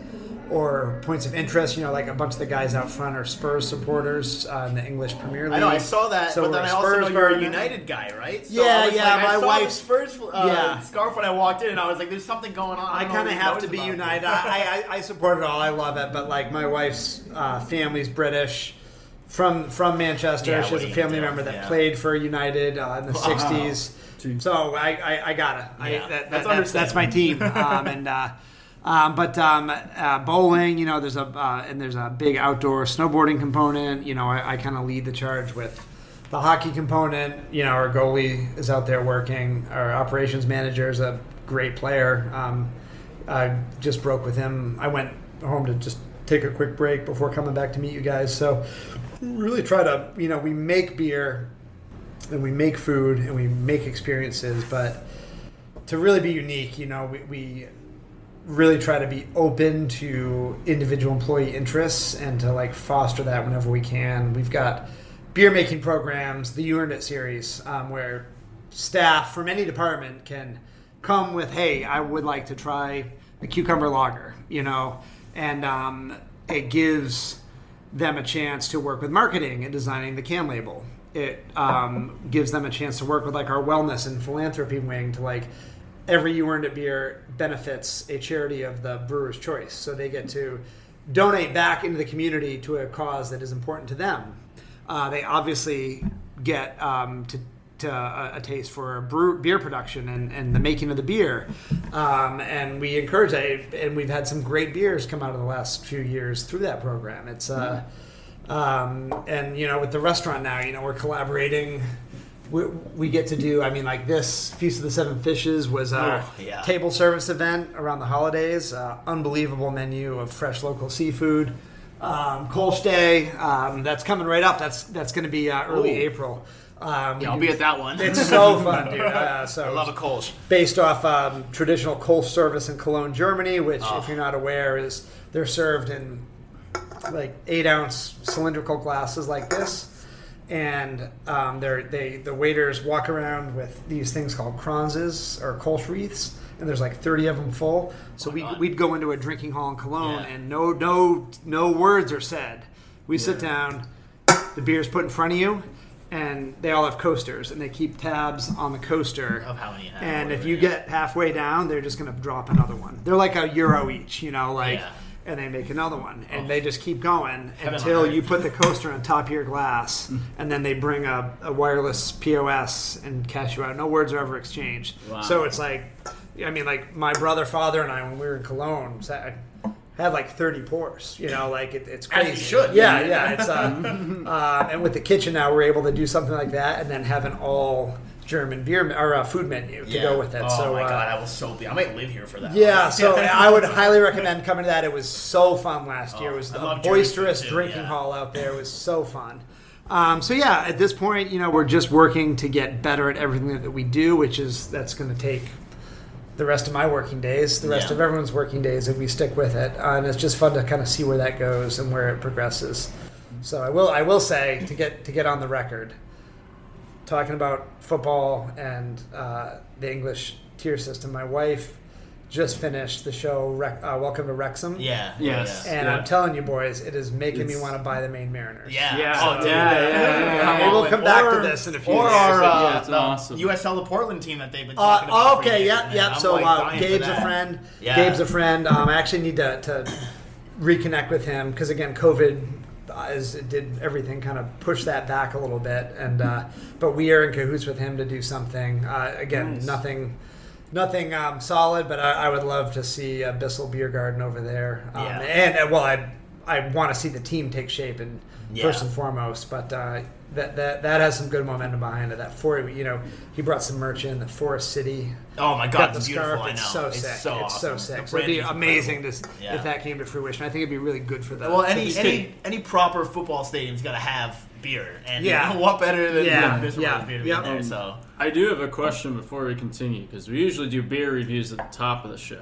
or points of interest. You know, like a bunch of the guys out front are Spurs supporters uh, in the English Premier League. I know I saw that, So but we're then a I also Spurs know you're a partner. United guy, right? So Yeah, I was yeah, Like, I my saw wife's- the Spurs uh, Yeah. scarf when I walked in, and I was like, "There's something going on." I don't kind of have to be united. I, I, I support it all. I love it. But like my wife's uh, family's British, from from Manchester. Yeah, she has a family member that Yeah. played for United uh, in the Wow. '60s. So I, I, I got it. I, Yeah, that, that's that, that's, that's my team. Um, and uh, um, but um, uh, bowling, you know, there's a uh, and there's a big outdoor snowboarding component. You know, I, I kind of lead the charge with the hockey component. You know, our goalie is out there working. Our operations manager is a great player. Um, I just broke with him. I went home to just take a quick break before coming back to meet you guys. So really try to, you know, we make beer and we make food and we make experiences, but to really be unique, you know, we, we really try to be open to individual employee interests and to like foster that whenever we can. We've got beer making programs, the You It series, um, where staff from any department can come with, hey, I would like to try a cucumber lager, you know, and um, it gives them a chance to work with marketing and designing the can label. It um, gives them a chance to work with like our wellness and philanthropy wing to like every you earned it beer benefits a charity of the brewer's choice. So they get to donate back into the community to a cause that is important to them. Uh, they obviously get um, to, to a, a, taste for brew, beer production and, and the making of the beer. Um, and we encourage that. And we've had some great beers come out of the last few years through that program. It's uh, um, and you know with the restaurant now, you know we're collaborating we, we get to do. I mean, like this Feast of the Seven Fishes was a Oh, yeah. table service event around the holidays. Uh, unbelievable menu of fresh local seafood. Um, Kolsch Day, um, that's coming right up. That's that's going to be uh, early Ooh. April. Um, Yeah, I'll be at that one. It's so fun, dude. Uh, so I love a Kolsch. based off um, traditional Kolsch service in Cologne, Germany, which, Oh. if you're not aware, is they're served in like eight ounce cylindrical glasses like this, and um, they're, the waiters walk around with these things called kranzes or Kolsch wreaths, and there's like 30 of them full. So we we'd go into a drinking hall in Cologne, Yeah. and no no no words are said. We sit down, the beer's put in front of you. And they all have coasters, and they keep tabs on the coaster Of how many And if you yeah. get halfway down, they're just going to drop another one. They're like a euro each, you know, like, Yeah. And they make another one, and they just keep going Heaven until you put the coaster on top of your glass, and then they bring a, a wireless POS and cash you out. No words are ever exchanged. Wow. So it's like, I mean, like my brother, father, and I when we were in Cologne. had like 30 pours, you know, like it, it's As crazy. you should. Yeah, yeah. It's uh, uh, and with the kitchen now, we're able to do something like that, and then have an all German beer or uh, food menu to Yeah. go with it. Oh so my uh, god, I will so be. I might live here for that. yeah, so I would highly recommend coming to that. It was so fun last year. It was Oh, I a love German boisterous too, drinking yeah. hall out there. It was so fun. Um, so yeah, at this point, you know, we're just working to get better at everything that we do, which is that's going to take the rest of my working days, the rest Yeah. of everyone's working days, if we stick with it. Uh, and it's just fun to kind of see where that goes and where it progresses. So I will, I will say to get to get on the record, talking about football and uh, the English tier system. My wife just finished the show Rec- uh, Welcome to Wrexham. Yeah. Yes. And Yeah. I'm telling you, boys, it is making me want to buy the Maine Mariners. Yeah. Yeah. Oh, dude. Yeah, yeah, yeah, Come yeah. We'll come back to this in a few Or years. our uh, Yeah, it's the awesome. USL the Portland team that they've been Uh, about. okay, years, yep, yep. I'm, So like, uh, Gabe's a friend. Yeah. Gabe's a friend. Um, I actually need to, to reconnect with him because again, COVID uh, is it did everything kind of push that back a little bit, and uh, but we are in cahoots with him to do something. Uh, again, Nice. nothing. Nothing um, solid, but I, I would love to see a Bissell Beer Garden over there. Um, Yeah. And uh, well, I I want to see the team take shape and Yeah. first and foremost. But uh, that that that has some good momentum behind it. That for you know, he brought some merch in the Forest City Oh my god, got the it's beautiful. scarf. I know. It's so it's sick. So it's awesome. so sick. So it'd be amazing to, Yeah. if that came to fruition. I think it'd be really good for them. Well, any the any state. any proper football stadium's got to have beer, and Yeah. you know, what better than Yeah. than Yeah. beer to be Yep. there? So I do have a question before we continue because we usually do beer reviews at the top of the show.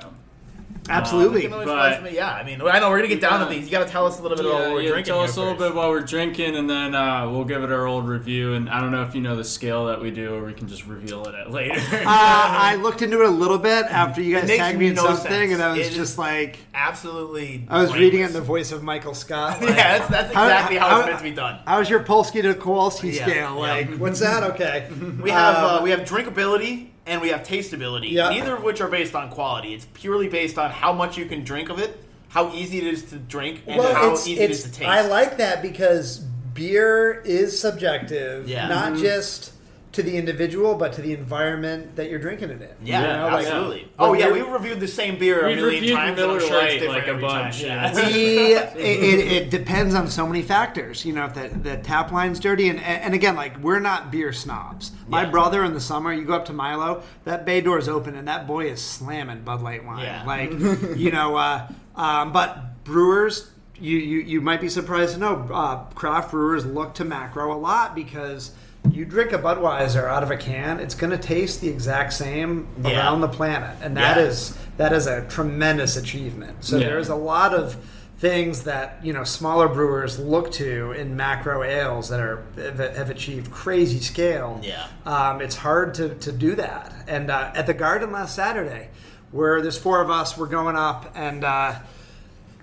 We absolutely. can always But- find yeah, I mean, I know we're gonna get down to Yeah. these. You got to tell us a little bit about what we're yeah, drinking. tell here us a little bit while we're drinking, and then uh, we'll give it our old review. And I don't know if you know the scale that we do, or we can just reveal it at later. uh, I looked into it a little bit after you guys tagged me in no something, sense. and I was It is- just like, Absolutely. I was reading it in the voice of Michael Scott. Yeah, like, that's, that's How- exactly how, how- it's meant to be done. How's your Polsky to Kowalski Yeah, scale? yeah. Like, what's that? Okay. We have Uh, uh, we have drinkability and we have tasteability. Yeah. Neither of which are based on quality. It's purely based on how much you can drink of it, how easy it is to drink, and how it's, easy it it's, to taste. I like that because beer is subjective, Yeah. not Mm-hmm. just to the individual, but to the environment that you're drinking it in. Yeah, You know, like, absolutely. when oh yeah, we're- reviewed the same beer a million times. and I'm Miller sure it's Lite, different like, a every bunch, Time. yeah. Yeah. we it, it, it depends on so many factors. You know, if the, the tap line's dirty, and and again, like we're not beer snobs. My Yeah. brother in the summer, you go up to Milo, that bay door's open, and that boy is slamming Bud Light wine. Yeah. Like you know, uh, um, but brewers. You, you, you might be surprised to know uh, craft brewers look to macro a lot because you drink a Budweiser out of a can, it's going to taste the exact same Yeah. around the planet, and that Yeah. is that is a tremendous achievement. So Yeah. there's a lot of things that you know smaller brewers look to in macro ales that are have, have achieved crazy scale. Yeah. um, it's hard to, to do that. And uh, at the Garden last Saturday, where there's four of us, we're going up and. Uh,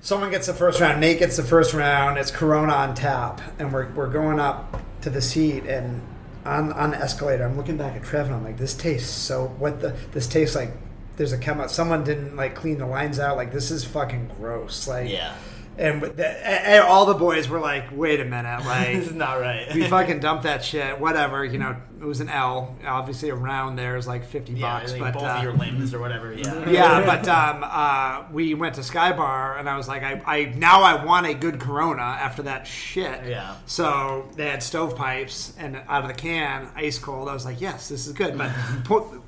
someone gets the first round. Nate gets the first round. It's Corona on tap, and we're, we're going up to the seat and on on the escalator. I'm looking back at Trev and I'm like, this tastes so. What the this tastes like? There's a chemical. Someone didn't like clean the lines out. Like this is fucking gross. Like Yeah. And the, a- a- all the boys were like, wait a minute, like This is not right. we fucking dumped that shit. Whatever, you know, it was an L. Obviously, around there is like fifty yeah, bucks, but both uh, of your limbs or whatever. Yeah. yeah, but um, uh, we went to Sky Bar, and I was like, I, I now I want a good Corona after that shit. Yeah. So they had stovepipes, and out of the can, ice cold. I was like, yes, this is good. But po-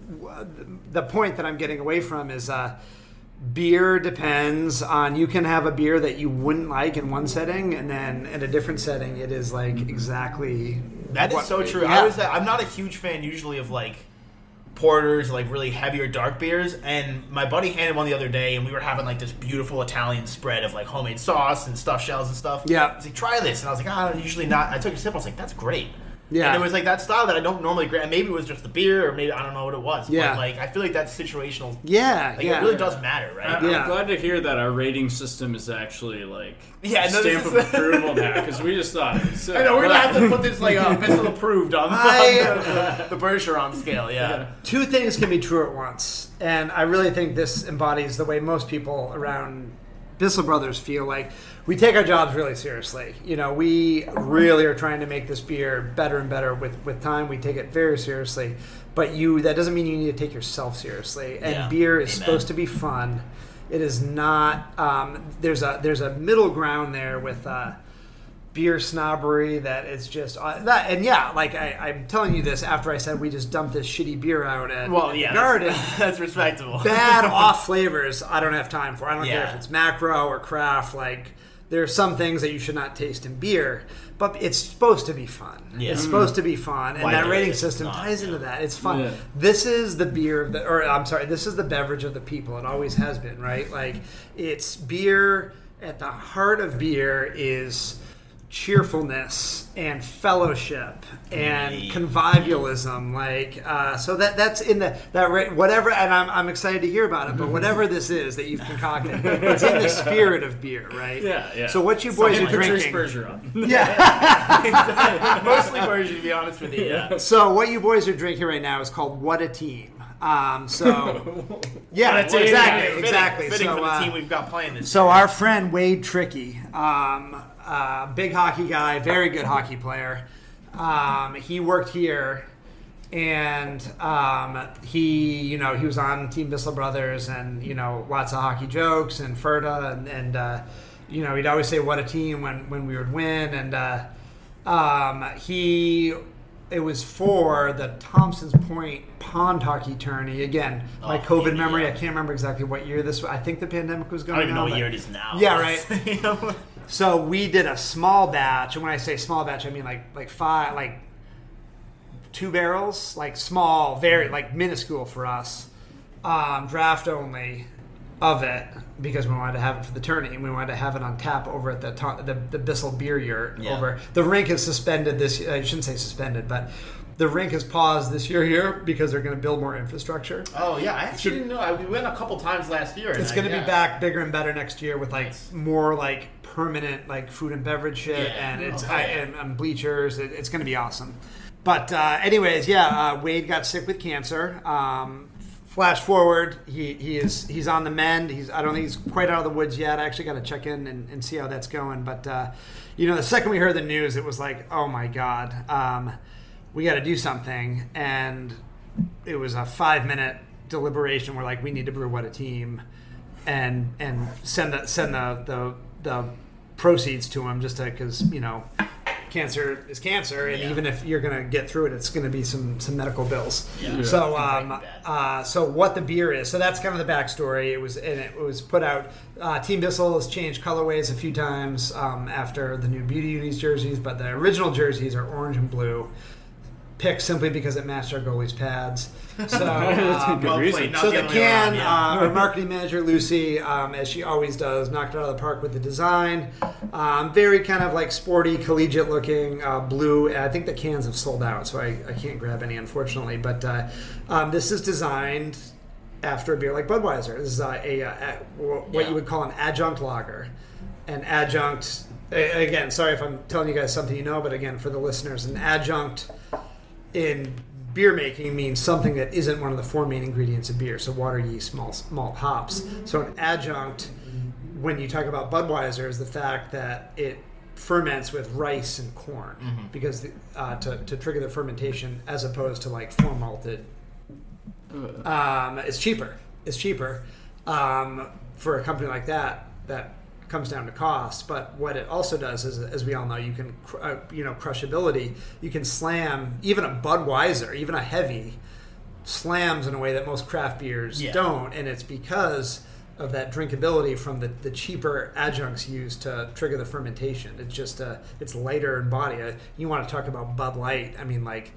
the point that I'm getting away from is. Uh, Beer depends on you can have a beer that you wouldn't like in one setting, and then in a different setting, it is like exactly That is what- so true. Yeah. I was I'm not a huge fan usually of like porters, like really heavier dark beers. And my buddy handed one the other day, and we were having like this beautiful Italian spread of like homemade sauce and stuffed shells and stuff. Yeah. he's like, try this, and I was like, ah, usually not. I took a sip. I was like, that's great. Yeah. and it was like that style that I don't normally. Gra- maybe it was just the beer, or maybe I don't know what it was. Yeah. but like I feel like that's situational. yeah, Like yeah. it really does matter, right? I'm glad to hear that our rating system is actually like Yeah, no, stamp of is- approval now because we just thought it was sick. I know we're gonna have to put this like uh, Bissell approved on, I- on the, the Bergeron scale. Yeah. two things can be true at once, and I really think this embodies the way most people around Bissell Brothers feel. Like we take our jobs really seriously. You know, we really are trying to make this beer better and better with with time. We take it very seriously, but you that doesn't mean you need to take yourself seriously. And Yeah. beer is Amen. supposed to be fun. It is not. Um, there's a there's a middle ground there with. Uh, beer snobbery that is just uh, that and yeah like I, i'm telling you this after i said we just dumped this shitty beer out at Well, the yeah, garden that's, that's respectable. bad off flavors i don't have time for i don't care if it's macro or craft like there are some things that you should not taste in beer but it's supposed to be fun. Yeah. it's mm. supposed to be fun and Why that rating system not, ties into that. It's fun. Yeah. this is the beer of the or i'm sorry this is the beverage of the people. It always has been right? Like it's beer at the heart of beer is cheerfulness and fellowship and Right. convivialism like uh, so that that's in the that ra- whatever and I'm, I'm excited to hear about it but whatever this is that you've concocted it's in the spirit of beer right Yeah, yeah. so what you boys And are Patrice drinking Bergeron. yeah Mostly Bergeron, to be honest with you. Yeah. so what you boys are drinking right now is called what a team um, so yeah That's it. exactly Fitting- exactly Fitting so, for the uh, team we've got playing this. So our friend Wade Tricky, um, uh, big hockey guy, very good hockey player. Um, he worked here, and um, he, you know, he was on Team Bissell Brothers, and you know, lots of hockey jokes and Ferda, and, and uh, you know, he'd always say "What a team" when when we would win, and uh, um, he. It was for the Thompson's Point pond hockey tourney. Again, my Oh, COVID yeah. memory. I can't remember exactly what year this. was. I think the pandemic was going. On. I don't even know what year it is now. Yeah, right. So we did a small batch, and when I say small batch, I mean like like five, like two barrels, like small, very like minuscule for us, um, draft only of it because we wanted to have it for the tourney, and we wanted to have it on tap over at the the, the Bissell Beer Yurt. Yeah. Over the rink is suspended this. I shouldn't say suspended, but the rink is paused this year here because they're going to build more infrastructure. Oh yeah, I actually didn't know. I, we went a couple times last year. It's going to yeah. be back bigger and better next year with like Nice. more like permanent like food and beverage shit Yeah. and it's Okay. I, and, and bleachers. It, it's going to be awesome. But uh, anyways, yeah, uh, Wade got sick with cancer. Um, flash forward, he, he is he's on the mend. He's I don't think he's quite out of the woods yet. I actually got to check in and, and see how that's going. But uh, you know, the second we heard the news, it was like, oh my god, um, we got to do something. And it was a five minute deliberation. We're like, we need to brew what a team, and and send the send the the, the proceeds to him just because you know cancer is cancer, and Yeah. even if you're gonna get through it, it's gonna be some some medical bills. Yeah. So um, uh, so what the beer is? So that's kind of the backstory. It was and it was put out. Uh, Team Bissell has changed colorways a few times um, after the new Beauty Unis jerseys, but the original jerseys are orange and blue picked simply because it matched our goalie's pads. So, That's a um, well played, so the the other can, yeah. uh, our marketing manager Lucy, um, as she always does, knocked it out of the park with the design. Um, very kind of like sporty, collegiate looking uh, blue. I think the cans have sold out, so I, I can't grab any unfortunately. But uh, um, this is designed after a beer like Budweiser. This is uh, a, a, a what Yeah. you would call an adjunct lager. An adjunct. Again, sorry if I'm telling you guys something you know, but again, for the listeners, an adjunct in beer making means something that isn't one of the four main ingredients of beer. So water, yeast, malt, malt hops. So an adjunct, when you talk about Budweiser, is the fact that it ferments with rice and corn because the, uh, to, to trigger the fermentation as opposed to like four malted um, it's cheaper. It's cheaper um, for a company like that. That comes down to cost. But what it also does is, as we all know, you can cr- uh, you know crushability. You can slam even a Budweiser, even a heavy, slams in a way that most craft beers Yeah. don't, and it's because of that drinkability from the, the cheaper adjuncts used to trigger the fermentation. It's just uh, it's lighter in body. Uh, you want to talk about Bud Light? I mean, like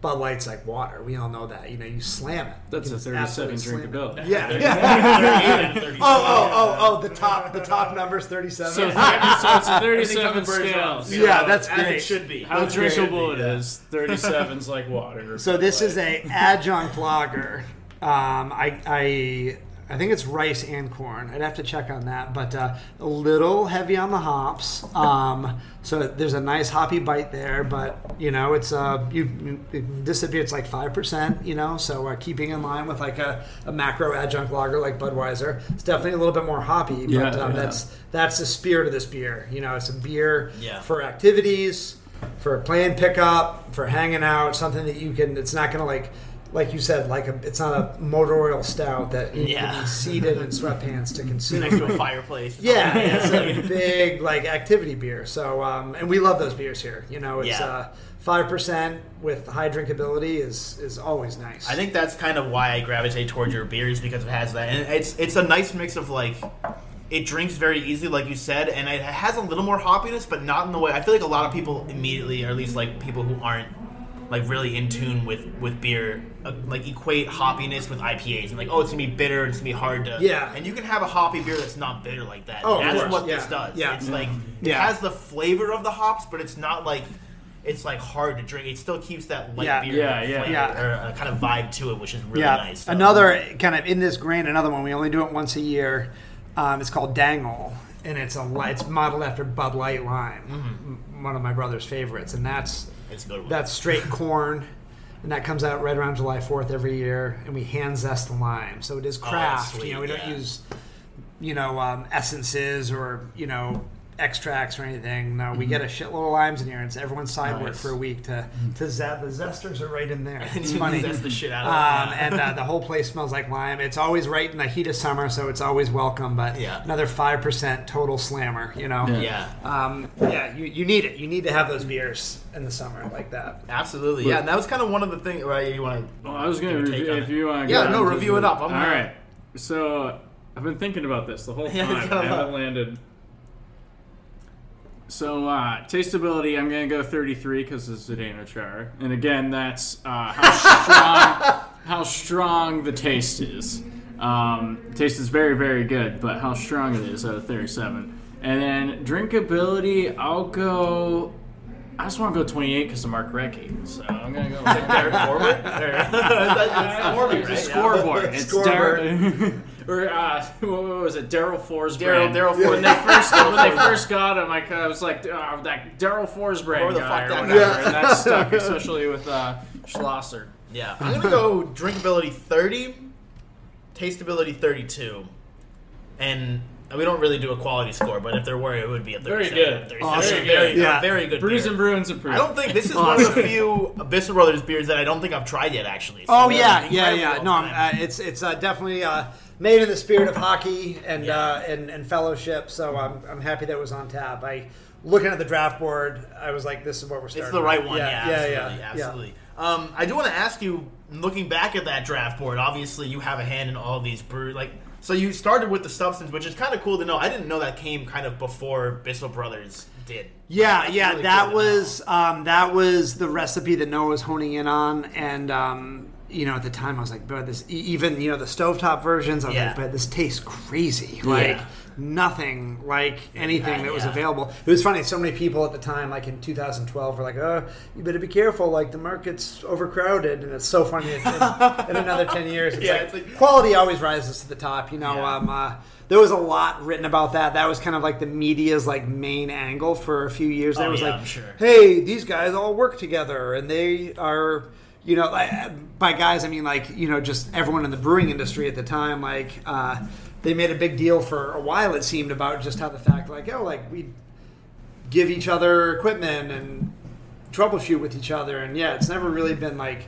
Bud Light's like water. We all know that. You know, you slam it. That's a 37 absolutely slam it. Yeah. yeah. 38 and 37. oh, oh, oh, oh! The top, the top number's thirty-seven. So, so it's a 37 on the scales. eye. Yeah, that's as great. it should be. How That's drinkable great. it is. 37's like water. So this is a adjunct lager. Um, I, I I think it's rice and corn. I'd have to check on that, but uh, a little heavy on the hops. Um, so there's a nice hoppy bite there, but you know it's uh you, you this would like five percent. You know, so uh, keeping in line with like a, a macro adjunct lager like Budweiser. It's definitely a little bit more hoppy, but Yeah, um, yeah. that's that's the spirit of this beer. You know, it's a beer Yeah. for activities, for playing pickup, for hanging out. Something that you can. It's not going to like, like you said, like a, it's not a motor oil stout that you Yeah. can be seated in sweatpants to consume. next to a fireplace. Yeah, it's a big like activity beer. So, um, and we love those beers here. You know, it's Yeah. uh five percent with high drinkability is is always nice. I think that's kind of why I gravitate towards your beers because it has that, and it's it's a nice mix of like. It drinks very easily, like you said, and it has a little more hoppiness, but not in the way. I feel like a lot of people immediately, or at least like people who aren't like really in tune with with beer, uh, like equate hoppiness with IPAs and like, oh, it's gonna be bitter, it's gonna be hard to. Yeah. And you can have a hoppy beer that's not bitter like that. Oh, of that's course, what yeah, this does. yeah. It's like it Yeah. has the flavor of the hops, but it's not like. It's like hard to drink. It still keeps that light Yeah. beer Yeah, yeah. flavor, Yeah. or a kind of vibe to it, which is really yeah. nice. So- Another kind of in this grain, another one. We only do it once a year. Um, it's called Dangle, and it's a li- it's modeled after Bud Light Lime, Mm-hmm. m- one of my brother's favorites, and that's It's a good one. that's straight corn. And that comes out right around July 4th every year, and we hand zest the lime. So it is craft. sweet, you know, we don't use, you know, um, essences or you know extracts or anything. No, we get a shitload of limes in here, and it's everyone's side work for a week to to zest. The zesters are right in there. It's funny. zest the shit out of Um, it. and uh, the whole place smells like lime. It's always right in the heat of summer, so it's always welcome. But Yeah. another five percent total slammer. You know. yeah. Um, yeah, you, you need it. You need to have those beers in the summer like that. Absolutely, yeah. And that was kind of one of the things. Right, you want to? Well, I was going to review if you want. Yeah, no, review it up. I'm All gonna- right. So I've been thinking about this the whole time. it's I kinda haven't landed. So uh, tasteability, I'm going to go 33 because it's a Zdeno Chara, and again, that's uh, how strong how strong the taste is. Um, taste is very very good, but how strong it is at of 37. And then drinkability, I'll go. I just want to go 28 because of Mark Recchi, so I'm gonna go. Derek Forbort? That's Forbort, It's a right? scoreboard. It's Scoreboard. Dar- or uh, what was it? Daryl Daryl Forsbrand. Daryl When they first when they first got him, I, I was like, oh, that Daryl Forsbrand Whoever the guy fuck or that whatever, guy and that stuck, especially with uh, Schlosser. Yeah, I'm gonna go drinkability 30, tasteability 32, and we don't really do a quality score, but if there were, it would be a 37. Very good. 37. Awesome. Very, very, Yeah. very good. Brews beer. and Bruins approved. I don't think this is one of the few Bissell Brothers beers that I don't think I've tried yet. Actually. So Oh yeah, yeah, yeah. No, uh, it's it's uh, definitely uh, made in the spirit of hockey and uh, and, and fellowship. So I'm I'm happy that it was on tap. I looking at the draft board, I was like, this is what we're starting. It's the right one. Yeah, yeah, absolutely, yeah, yeah. absolutely. Um, I do want to ask you, looking back at that draft board, obviously you have a hand in all these brew. Like, so you started with the substance, which is kind of cool to know. I didn't know that came kind of before Bissell Brothers did. Yeah, yeah, really that good to was um, that was the recipe that Noah was honing in on, and um, you know, at the time I was like, "But this," even you know, the stovetop versions. I was Yeah. like, "But this tastes crazy." Like Yeah. nothing like anything that was Yeah. available. It was funny. So many people at the time, like in 2012, were like, "Oh, you better be careful. Like the market's overcrowded." And it's so funny. In, in another 10 years, it's, Yeah, like, it's like- quality always rises to the top. You know, um, uh, there was a lot written about that. That was kind of like the media's like main angle for a few years. There Oh, was like, sure. hey, these guys all work together and they are, you know, by guys I mean like you know just everyone in the brewing industry at the time. Like uh, they made a big deal for a while. It seemed about just how the fact like oh like we give each other equipment and troubleshoot with each other. And yeah, it's never really been like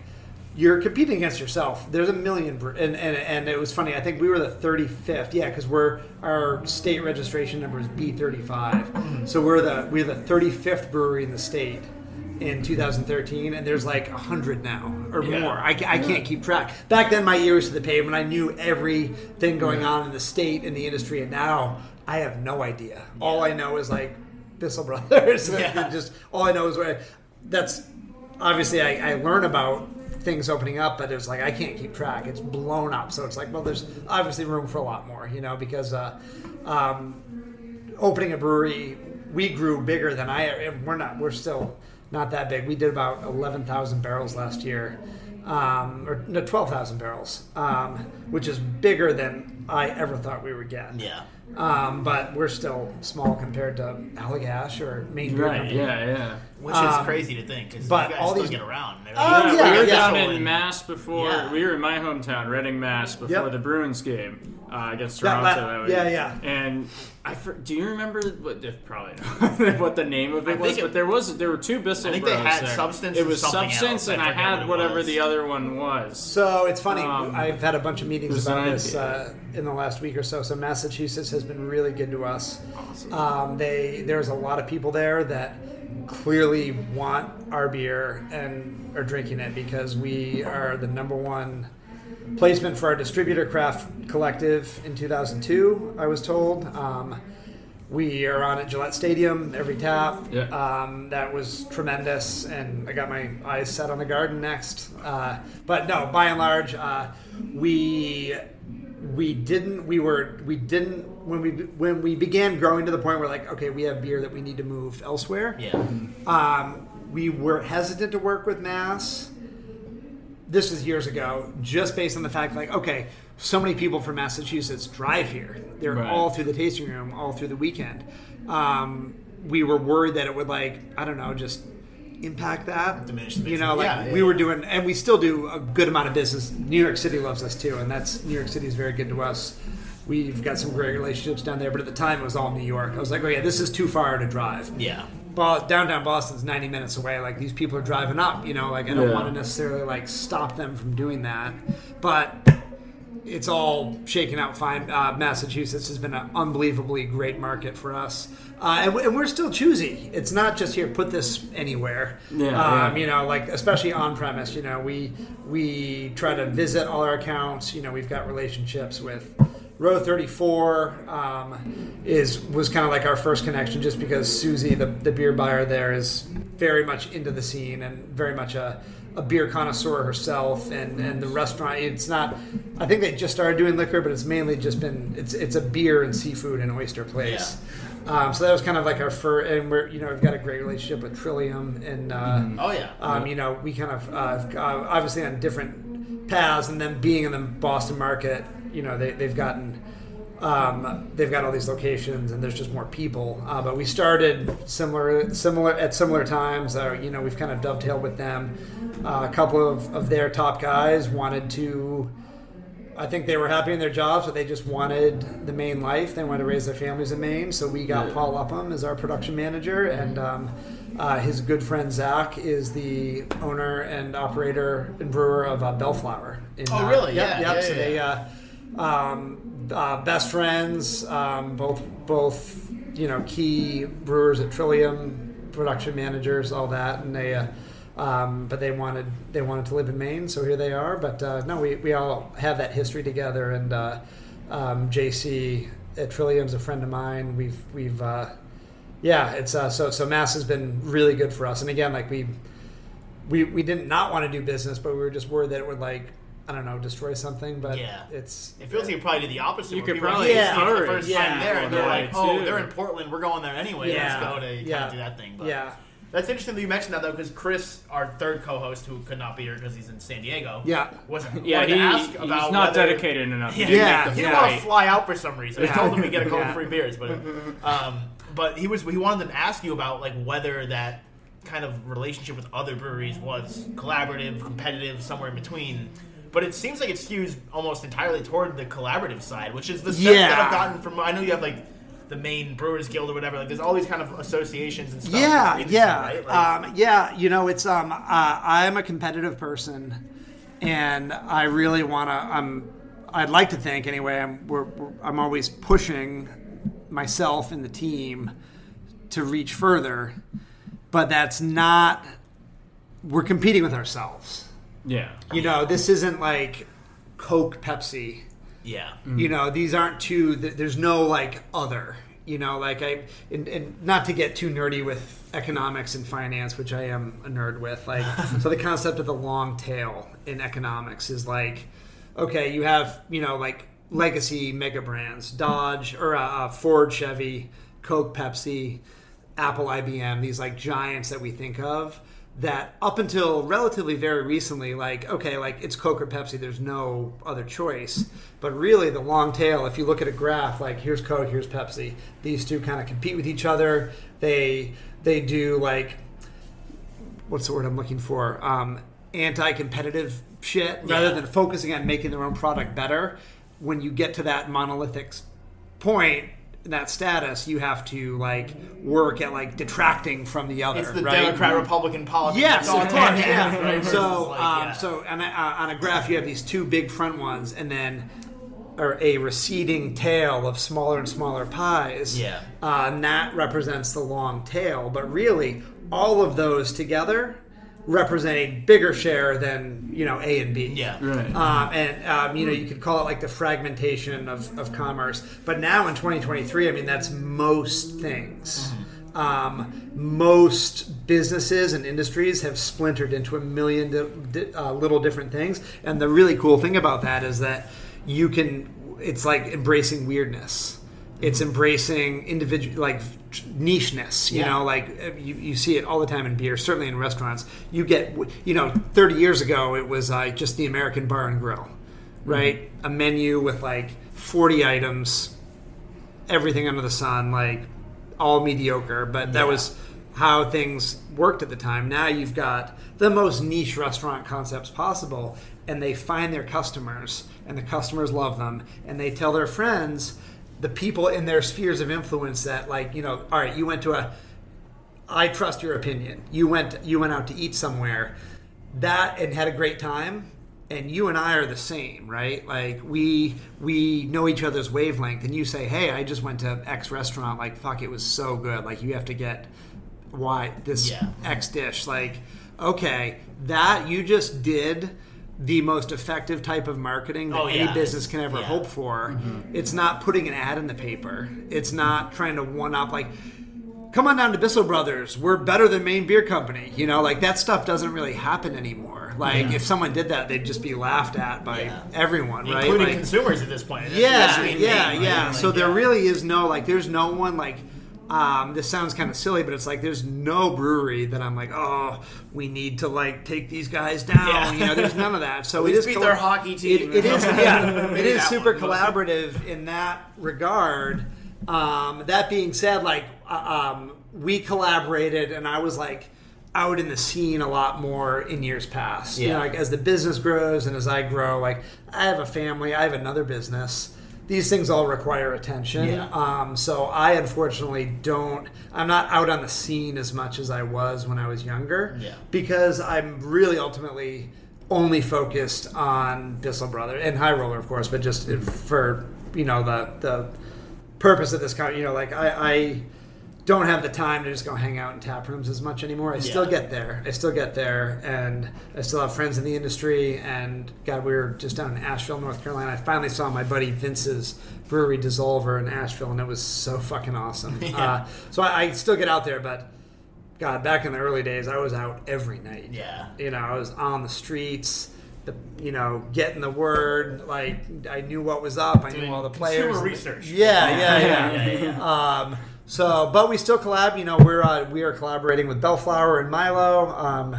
you're competing against yourself. There's a million, bre- and, and and it was funny. I think we were the 35th. Yeah, because we're our state registration number is B35. So we're the we're the 35th brewery in the state in 2013, and there's like hundred now or Yeah. more. I, I can't keep track. Back then, my ears to the pavement. I knew everything going on in the state in the industry, and now I have no idea. All I know is like Bissell Brothers. Yeah. just all I know is where that's obviously I, I learn about things opening up, but it's like I can't keep track. It's blown up, so it's like well, there's obviously room for a lot more, you know, because uh, um, opening a brewery, we grew bigger than I. and We're not. We're still not that big. We did about eleven thousand barrels last year, um, or no, twelve thousand barrels, um, which is bigger than I ever thought we would get. Yeah. Um, but we're still small compared to Allagash or Maine Beer Right. Company. Yeah. Yeah. Which is Um, crazy to think because but you guys all still these- get around. and Oh, everything. yeah, we were yeah. down So, in Mass before. Yeah. We were in my hometown, Reading, Mass, before Yep. the Bruins game uh, against Toronto. that- that week. yeah, yeah. And I for, do you remember what? Probably not what the name of I it was, think it- but there was there were two Bissell I think they had there. Substance It and was something substance, else. And I, forget had what whatever was. the other one was. So it's funny. Um, I've had a bunch of meetings about this uh, in the last week or so. So Massachusetts has been really good to us. Awesome. Um, they there's a lot of people there that clearly want our beer and are drinking it because we are the number one placement for our distributor craft collective in 2002. I was told. Um, we are on at Gillette Stadium every tap. Yeah. Um, that was tremendous, and I got my eyes set on the garden next. Uh, but no, by and large, uh, we we didn't we were we didn't when we when we began growing to the point where like okay we have beer that we need to move elsewhere. Yeah. Um, we were hesitant to work with Mass. This was years ago, just based on the fact like okay, so many people from Massachusetts drive here. They're Right. all through the tasting room, all through the weekend. Um, we were worried that it would like I don't know just impact that Diminish the you know like Yeah, we yeah, were doing and we still do a good amount of business new york city loves us too and that's new york city is very good to us we've got some great relationships down there but at the time it was all new york i was like oh yeah this is too far to drive Yeah. Downtown Boston's 90 minutes away. Like these people are driving up, you know, like I don't Yeah. want to necessarily like stop them from doing that. But it's all shaken out fine. Uh, Massachusetts has been an unbelievably great market for us. Uh, and, we- and we're still choosy. It's not just here, put this anywhere. Yeah, um, yeah. You know, like especially on premise, you know, we, we try to visit all our accounts. You know, we've got relationships with Row 34 um, is was kind of like our first connection, just because Susie, the, the beer buyer there, is very much into the scene and very much a, a beer connoisseur herself. And, and the restaurant, it's not. I think they just started doing liquor, but it's mainly just been it's it's a beer and seafood and oyster place. Um, so that was kind of like our first, and we're you know we've got a great relationship with Trillium and. Uh, Oh yeah. um, you know, we kind of uh, obviously on different paths, and then being in the Boston market, you know, they, they've gotten um, they've got all these locations, and there's just more people. Uh, but we started similar similar at similar times. Uh, you know, we've kind of dovetailed with them. Uh, a couple of, of their top guys wanted to. I think they were happy in their jobs, but they just wanted the Maine life. They wanted to raise their families in Maine. So we got Paul Upham as our production manager, and um, uh, his good friend Zach is the owner and operator and brewer of uh, Bellflower. In, Oh, uh, really? Yep, Yeah, yep. yeah, so they uh, um, uh, best friends, um, both both you know key brewers at Trillium, production managers, all that, and they. Uh, um, but they wanted they wanted to live in Maine, so here they are. But uh, no, we, we all have that history together. And uh, um, JC at Trillium's a friend of mine. We've we've uh, yeah, it's uh, so so Mass has been really good for us. And again, like we we we didn't not want to do business, but we were just worried that it would like I don't know destroy something. But Yeah. it's It feels like you probably did the opposite. You could probably like, "Hey, it's the first yeah, time there, and they're yeah, like, "Oh, too. they're in Portland. We're going there anyway. Yeah, Let's go to kind yeah, of do that thing." But yeah. That's interesting that you mentioned that though, because Chris, our third co-host, who could not be here because he's in San Diego, Yeah. wasn't. Yeah, he, to ask he's about not whether- dedicated enough. Yeah, Yeah, he didn't flight. want to fly out for some reason. I Yeah. told him we get a couple Yeah. free beers, but um, but he was he wanted to ask you about like whether that kind of relationship with other breweries was collaborative, competitive, somewhere in between. But it seems like it skews almost entirely toward the collaborative side, which is the sense that I've gotten from. I know you have like the Maine Brewers Guild or whatever. Like, there's all these kind of associations and stuff. Yeah, yeah, right? Like, um, yeah. You know, it's um, uh, I'm a competitive person, and I really want to. I'm. I'd like to think anyway. I'm. We're, we're, I'm always pushing myself and the team to reach further, but that's not. We're competing with ourselves. Yeah. You know, this isn't like Coke, Pepsi. yeah. You know, these aren't two. There's no like other. You know, like I, and, and not to get too nerdy with economics and finance, which I am a nerd with. Like, so the concept of the long tail in economics is like, okay, you have you know like legacy mega brands, Dodge or uh, uh, Ford, Chevy, Coke, Pepsi, Apple, IBM, these like giants that we think of that up until relatively very recently, like, okay, like it's Coke or Pepsi, there's no other choice. But really, the long tail, if you look at a graph, like here's Coke, here's Pepsi, these two kind of compete with each other. They they do like what's the word I'm looking for? Um, anti-competitive shit rather than focusing on making their own product better. When you get to that monolithic point, that status, you have to like work at like detracting from the other. It's the right? Democrat Republican politics. Yes, of course. tangents, Yeah. right? So, like, um, yeah. so on a, uh, on a graph, you have these two big front ones, and then or a receding tail of smaller and smaller pies. Yeah. uh, and that represents the long tail. But really, all of those together represent a bigger share than you know A and B. Yeah. Right. Um, and um, you know you could call it like the fragmentation of, of commerce but now in 2023 i mean that's most things um, most businesses and industries have splintered into a million di- di- uh, little different things and the really cool thing about that is that you can it's like embracing weirdness it's embracing individual like nicheness you Yeah. know like uh, you, you see it all the time in beer certainly in restaurants you get you know 30 years ago it was uh, just the american bar and grill right a menu with like 40 items everything under the sun like all mediocre but that Yeah. was how things worked at the time now you've got the most niche restaurant concepts possible and they find their customers and the customers love them and they tell their friends the people in their spheres of influence that like you know all right you went to a I trust your opinion. You went you went out to eat somewhere that and had a great time and you and I are the same, right? Like we we know each other's wavelength and you say, "Hey, I just went to X restaurant like fuck it was so good. Like you have to get why this Yeah. X dish like okay, that you just did the most effective type of marketing that Oh, any business can ever Yeah. hope for. Mm-hmm. It's not putting an ad in the paper. It's not trying to one up like come on down to Bissell Brothers. We're better than Maine Beer Company. You know, like that stuff doesn't really happen anymore. Like if someone did that, they'd just be laughed at by Yeah. everyone, right? including Like- consumers at this point. yeah, especially in yeah, right? yeah. Like, so there yeah. really is no like. There's no one like. Um, this sounds kind of silly, but it's like there's no brewery that I'm like, oh, we need to like take these guys down. Yeah. You know, there's none of that. So it is beat colla- their hockey team. It, it is, yeah, it is super one, collaborative in that regard. Um, that being said, like uh, um, we collaborated, and I was like out in the scene a lot more in years past. You Yeah. know, like as the business grows and as I grow, like I have a family, I have another business. These things all require attention. Yeah. Um, so I unfortunately don't. I'm not out on the scene as much as I was when I was younger. Yeah. Because I'm really ultimately only focused on Bissell Brother and High Roller, of course, but just for you know the the purpose of this kind. You know, like I. I don't have the time to just go hang out in tap rooms as much anymore. I still get there. I still get there, and I still have friends in the industry. And God, we were just down in Asheville, North Carolina. I finally saw my buddy Vince's brewery Dissolver in Asheville, and it was so fucking awesome. Uh, so I, I still get out there, but God, back in the early days, I was out every night. Yeah. you know, I was on the streets. The, you know, getting the word, like I knew what was up. I Doing knew all the consumer players. research. Yeah, yeah, yeah. Yeah, yeah, Um, so, but we still collab. You know, we're uh, we are collaborating with Bellflower and Milo. Um,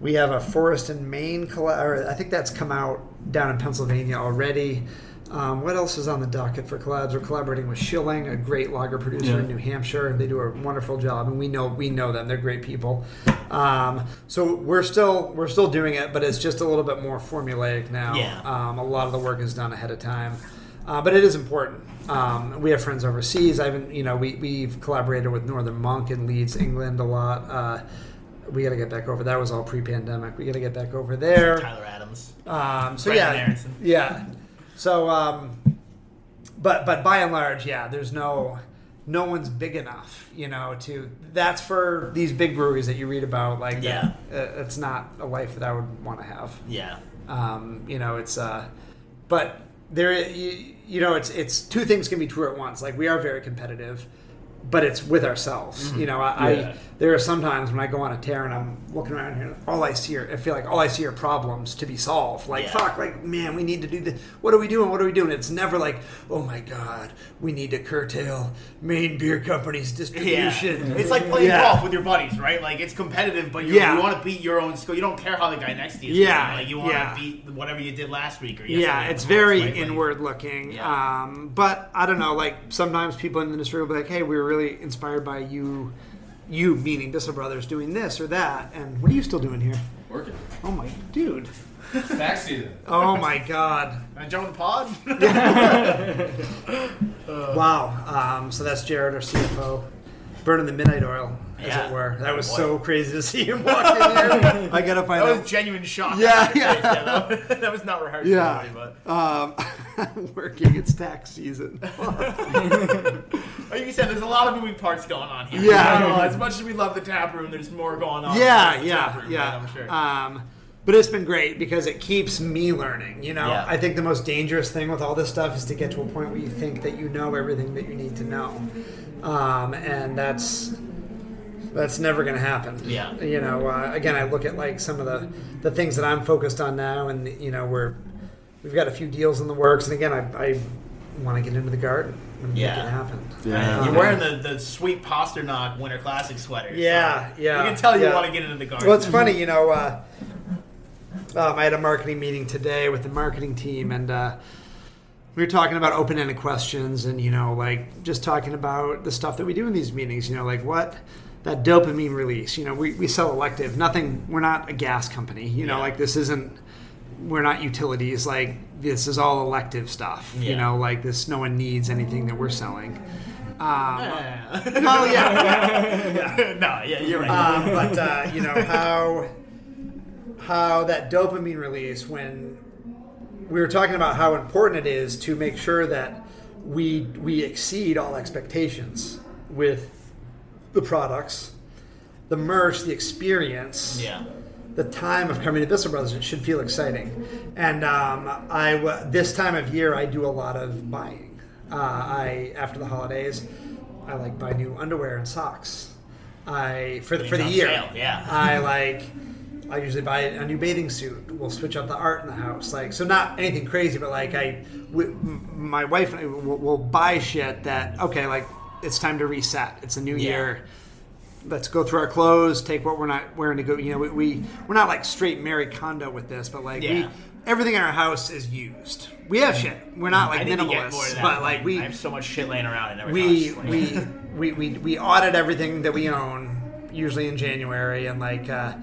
we have a Forest and Main collab. Or I think that's come out down in Pennsylvania already. Um, what else is on the docket for collabs? We're collaborating with Schilling, a great lager producer Yeah. in New Hampshire. They do a wonderful job, and we know we know them. They're great people. Um, so we're still we're still doing it, but it's just a little bit more formulaic now. Yeah. Um, a lot of the work is done ahead of time, uh, but it is important. Um, we have friends overseas. I haven't, you know, we we've collaborated with Northern Monk in Leeds, England, a lot. Uh, we got to get back over. That was all pre-pandemic. We got to get back over there. Tyler Adams. Um, so Brandon yeah, Aronson. yeah. So, um, but but by and large, yeah. There's no no one's big enough, you know. To that's for these big breweries that you read about. Like, Yeah. uh, it's not a life that I would want to have. Yeah. Um, you know, it's uh, but there, you, you know, it's it's two things can be true at once. Like we are very competitive, but it's with ourselves. Mm-hmm. You know, I, Yeah. I there are sometimes when I go on a tear and I'm looking around here, all I see are I feel like all I see are problems to be solved. Like Yeah. fuck, like man, we need to do this. What are we doing? What are we doing? It's never like, oh my god, we need to curtail Maine Beer Company's Yeah. distribution. It's like playing Yeah. golf with your buddies, right? Like it's competitive, but you Yeah. you want to beat your own skill. You don't care how the guy next to you is Yeah, doing. Like you want to yeah. beat whatever you did last week or yeah, it's very right? Inward looking. Yeah. Um, but I don't know. Like sometimes people in the industry will be like, "Hey, we were really inspired by you, you meaning Bissell Brothers doing this or that." And what are you still doing here? Working. Oh my dude. Tax season. Oh my god. Can I jump the pod? Wow. Um, so that's Jared, our CFO, burning the midnight oil, as Yeah. it were. That was Oh, so crazy to see him walk in here. I gotta find that out. was genuine shock. Yeah, on yeah. that, was- that was not rehearsed. Yeah. really, but Um, working. It's tax season. like you said, there's a lot of moving parts going on here. Yeah. Know, as much as we love the tap room, there's more going on. yeah, the yeah, room, yeah. right, I'm sure. Um, but it's been great because it keeps me learning. You know, Yeah. I think the most dangerous thing with all this stuff is to get to a point where you think that you know everything that you need to know, um, and that's that's never going to happen. Yeah. You know, uh, again, I look at like some of the the things that I'm focused on now, and you know, we're we've got a few deals in the works, and again, I, I want to get into the garden and Yeah. make it happen. Yeah. You're Um, wearing the, the sweet Pastrnak Winter Classic sweater. so Yeah, yeah, You can tell you yeah. want to get into the garden. Well, it's funny, you know. Uh, um, I had a marketing meeting today with the marketing team, and uh, we were talking about open-ended questions, and you know, like just talking about the stuff that we do in these meetings. You know, like what that dopamine release. You know, we, we sell elective. Nothing. We're not a gas company. You know, Yeah. like this isn't. We're not utilities. Like this is all elective stuff. You know, like this. No one needs anything that we're selling. Um, Yeah. well, yeah. no, yeah, you're right. um, but uh, you know how how that dopamine release when we were talking about how important it is to make sure that we we exceed all expectations with the products, the merch, the experience yeah. The time of coming to Bissell Brothers, it should feel exciting. And um, I w- this time of year, I do a lot of buying. Uh, I after the holidays, I like buy new underwear and socks. I for the for the year. sale, yeah. I like. I usually buy a new bathing suit. We'll switch up the art in the house, like so. Not anything crazy, but like I, w- m- my wife and I will, will buy shit that okay, like it's time to reset. It's a new Yeah. year let's go through our clothes, take what we're not wearing to go. You know, we, we we're not like straight Marie Kondo with this, but like Yeah. we everything in our house is used. We have shit. We're not like I need to get more minimalists, but like we I have so much shit laying around. Never we, we we we we audit everything that we own usually in January and like. Uh,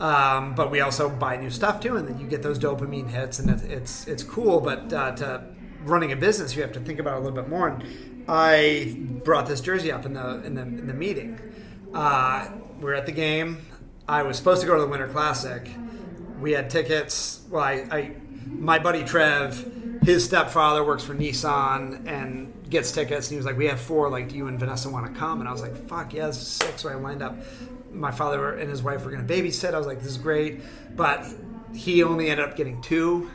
um, but we also buy new stuff too, and then you get those dopamine hits, and it's it's, it's cool. But uh, to running a business, you have to think about it a little bit more. And I brought this jersey up in the in the in the meeting. Uh, we are at the game. I was supposed to go to the Winter Classic. We had tickets. Well, I, I my buddy Trev, his stepfather works for Nissan, and gets tickets, and he was like, "We have four. Like, do you and Vanessa want to come?" And I was like, "Fuck yeah, this is sick." So I lined up. My father and his wife were going to babysit. I was like, "This is great," but he only ended up getting two.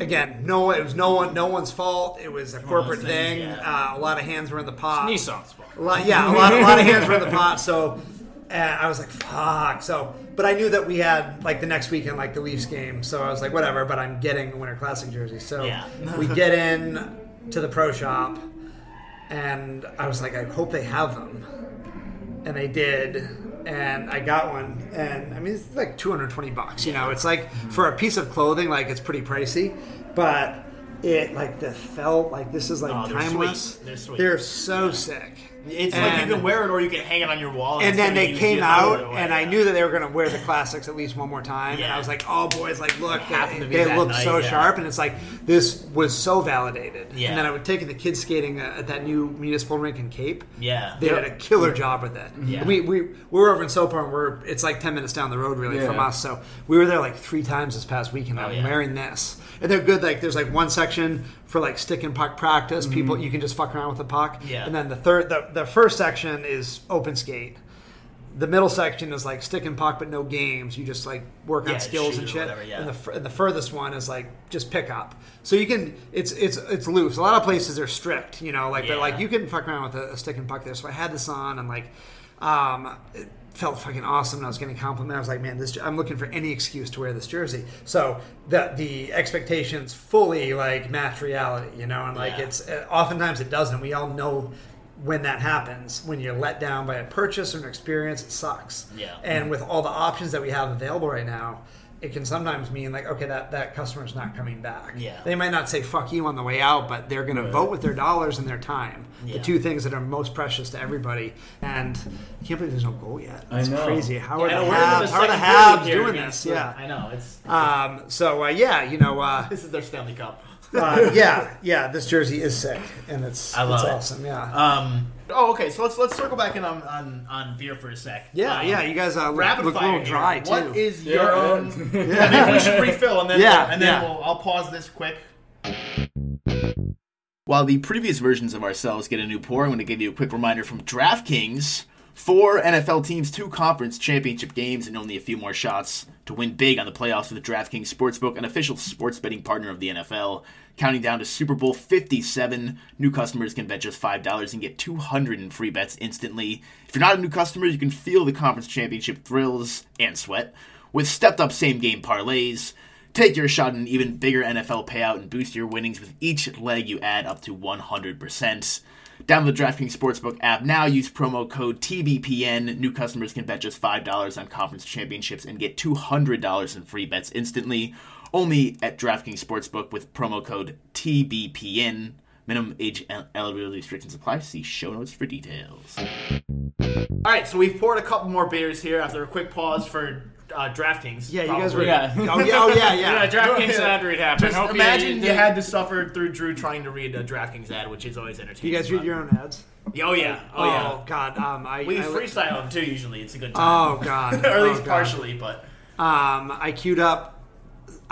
Again, no, it was no one, no one's fault. It was a corporate things, thing. yeah. Uh, a lot of hands were in the pot. Nissan's fault. A lot, yeah, a lot, a lot of hands were in the pot. So and I was like, fuck. So, but I knew that we had like the next weekend, like the Leafs game. So I was like, whatever. But I'm getting a Winter Classic jersey. So Yeah. we get in to the pro shop, and I was like, I hope they have them. And they did. And I got one, and I mean it's like 220 bucks. You know, it's like for a piece of clothing, like it's pretty pricey, but it like the felt like this is like Oh, they're timeless. sweet. They're sweet. They're so sick. It's like you can wear it or you can hang it on your wall. and it's then they came out, either way, and I knew that they were going to wear the classics at least one more time. And I was like, "Oh, boys, like look, They they, they look night, so yeah. sharp." And it's like this was so validated. Yeah. And then I would take the kids skating uh, at that new municipal rink in Cape. Yeah. They did a killer job with it. Yeah. We, we, we were over in Sopar, and we're, it's like 10 minutes down the road, really, Yeah. from us. So we were there like three times this past weekend. I'm Oh, yeah. wearing this. And they're good. Like, there's like one section for like stick and puck practice. People, you can just fuck around with the puck. Mm-hmm. Yeah. And then the third, the, the first section is open skate. The middle section is like stick and puck, but no games. You just like work Yeah, on skills and shit. whatever, yeah. And the, and the furthest one is like just pick up. So you can, it's it's it's loose. A lot of places are strict, you know, like but Yeah. like you can fuck around with a, a stick and puck there. So I had this on and like, um, it felt fucking awesome. And I was getting complimented. I was like, man, this I'm looking for any excuse to wear this jersey. So the the expectations fully like match reality, you know, and like Yeah. it's uh, oftentimes it doesn't. We all know when that happens when you're let down by a purchase or an experience it sucks Yeah. and with all the options that we have available right now it can sometimes mean like okay that that customer's not coming back Yeah. they might not say fuck you on the way out but they're going to vote with their dollars and their time Yeah. the two things that are most precious to everybody and i can't believe there's no goal yet it's crazy how Yeah, are the Habs, how are the Habs doing this yeah I know. It's um, so uh, yeah you know uh, this is their Stanley Cup. uh, yeah yeah this jersey is sick and it's I love it's it. awesome yeah Um. Oh, okay. So let's let's circle back in on on, on beer for a sec. yeah Um, yeah you guys uh, look, Rapid look a fire. little here. too What is your Yeah. own? Yeah, maybe we should refill and then Yeah, and then yeah. we'll, I'll pause this quick. While the previous versions of ourselves get a new pour, I'm going to give you a quick reminder from DraftKings. Four NFL teams, two conference championship games, and only a few more shots to win big on the playoffs with the DraftKings Sportsbook, an official sports betting partner of the NFL. Counting down to Super Bowl 57, new customers can bet just $5 and get 200 in free bets instantly. If you're not a new customer, you can feel the conference championship thrills and sweat with stepped up same game parlays. Take your shot at an even bigger NFL payout and boost your winnings with each leg you add up to 100%. Download the DraftKings Sportsbook app now. Use promo code TBPN. New customers can bet just $5 on conference championships and get $200 in free bets instantly. Only at DraftKings Sportsbook with promo code TBPN. Minimum age and eligibility restrictions apply. See show notes for details. All right, so we've poured a couple more beers here after a quick pause for uh, DraftKings. yeah you guys were. Yeah. oh yeah oh yeah yeah Yeah, DraftKings ad read happened. Just Hope imagine you, you, had to suffer through Drew trying to read a DraftKings ad, which is always entertaining. you guys read your own ads Oh yeah, oh, yeah. Oh god, um, I We I, freestyle them too. Usually, it's a good time. Oh God, or at Oh, least God. partially. But Um, I queued up.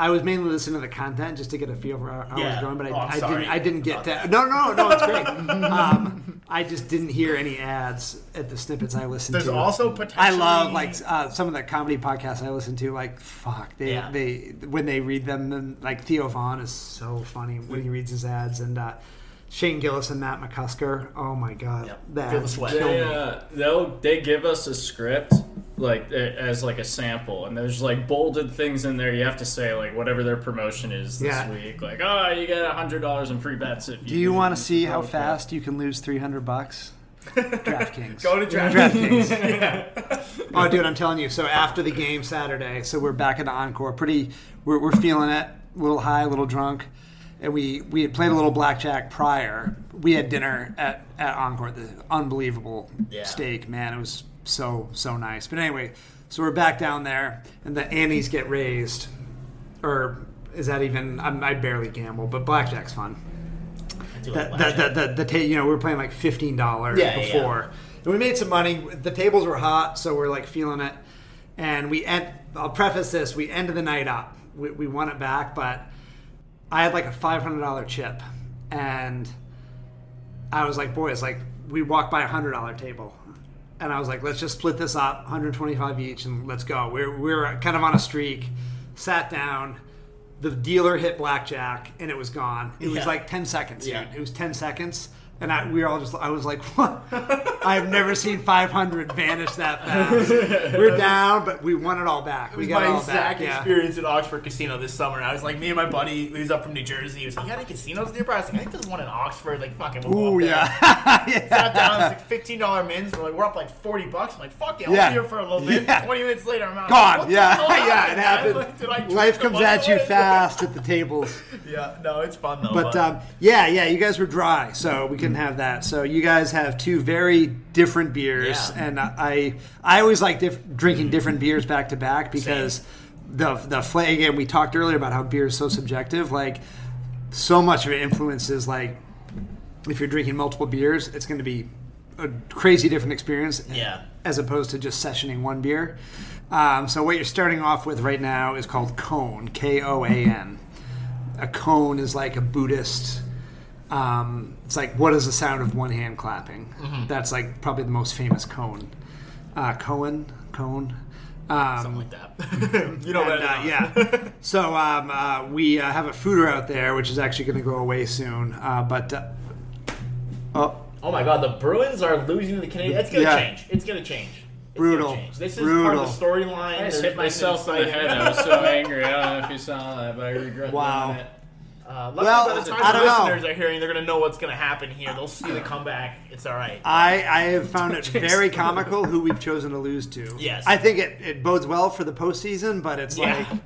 I was mainly listening to the content just to get a feel for how, how it was going, but I, Oh, I'm I sorry didn't. I didn't get about that. that. No, no, no, it's great. um, I just didn't hear any ads at the snippets I listened there's to. also potentially. I love like uh, some of the comedy podcasts I listen to. Like fuck, they Yeah. they when they read them, then like Theo Von is so funny when he reads his ads, and uh, Shane Gillis and Matt McCusker. Oh my god, Yep. that Feel the sweat. They, uh, they give us a script like as like a sample, and there's like bolded things in there. You have to say like whatever their promotion is this Yeah. week. Like, oh, you get a hundred dollars in free bets if you. Do you want to see how promo code." fast you can lose three hundred bucks? DraftKings. Go to DraftKings. DraftKings. Oh, dude, I'm telling you. So after the game Saturday, so we're back at the encore. Pretty, we're, we're feeling it. A little high, a little drunk, and we we had played a little blackjack prior. We had dinner at at Encore. The unbelievable Yeah. steak, man. It was so so nice. But anyway, so we're back down there, and the annies get raised, or is that even? I'm, I barely gamble, but blackjack's fun the, like the, blackjack. the, the, the ta- you know we were playing like fifteen dollars Yeah, yeah, before, and we made some money. The tables were hot, so we're like feeling it. And we end. I'll preface this: we ended the night up. We, we won it back, but I had like a five hundred dollar chip, and I was like, boys, like we walked by a hundred dollar table, and I was like, let's just split this up, 125 each, and let's go. We're we're kind of on a streak. Sat down. The dealer hit blackjack, and it was gone. It was like 10 seconds. Yeah. Dude. It was 10 seconds. And I, we were all just, I was like, what? I've never seen 500 vanish that fast. We're down, but we won it all back. It We was got it my all exact back. Experience at Oxford Casino this summer. I was like, me and my buddy, who's up from New Jersey, he was like, "You got any casinos nearby?" I was like, "I think there's one in Oxford." Like, fucking, we'll Ooh, yeah. Sat down, it's like fifteen dollar mins. We're like, we're up like forty bucks. I'm like, fuck yeah, I'll Yeah. be here for a little bit. Yeah. Twenty minutes later, I'm out. Gone. The Yeah. yeah, it man? happened. Like, did I drink Life comes at you fast at the tables. Yeah, no, it's fun though. But um, yeah, yeah, you guys were dry, so we have that. So you guys have two very different beers, Yeah. and I I always like diff- drinking different beers back to back because the the fla- again we talked earlier about how beer is so subjective. Like so much of it influences like if you're drinking multiple beers, it's going to be a crazy different experience. Yeah. As opposed to just sessioning one beer. Um, so what you're starting off with right now is called Koan, K O A N. A koan is like a Buddhist. Um, it's like what is the sound of one hand clapping? That's like probably the most famous koan. Uh, Cohen, cone. Um, something like that. you know and, that? uh, yeah. so um, uh, we uh, have a foeder out there, which is actually going to go away soon. Uh, but uh, oh, Oh my god, the Bruins are losing to the Canadiens. It's gonna Yeah. change. It's gonna change. It's Brutal. Gonna change. This is part of the storyline. I just hit myself in the head. I was so angry. I don't know if you saw that, but I regret Wow. doing it. Uh, Well, by the time I the don't know. listeners are hearing, they're gonna know what's gonna happen here. They'll see the comeback. It's all right. I, I have found it very comical who we've chosen to lose to. Yes. I think it, it bodes well for the postseason, but it's Yeah. like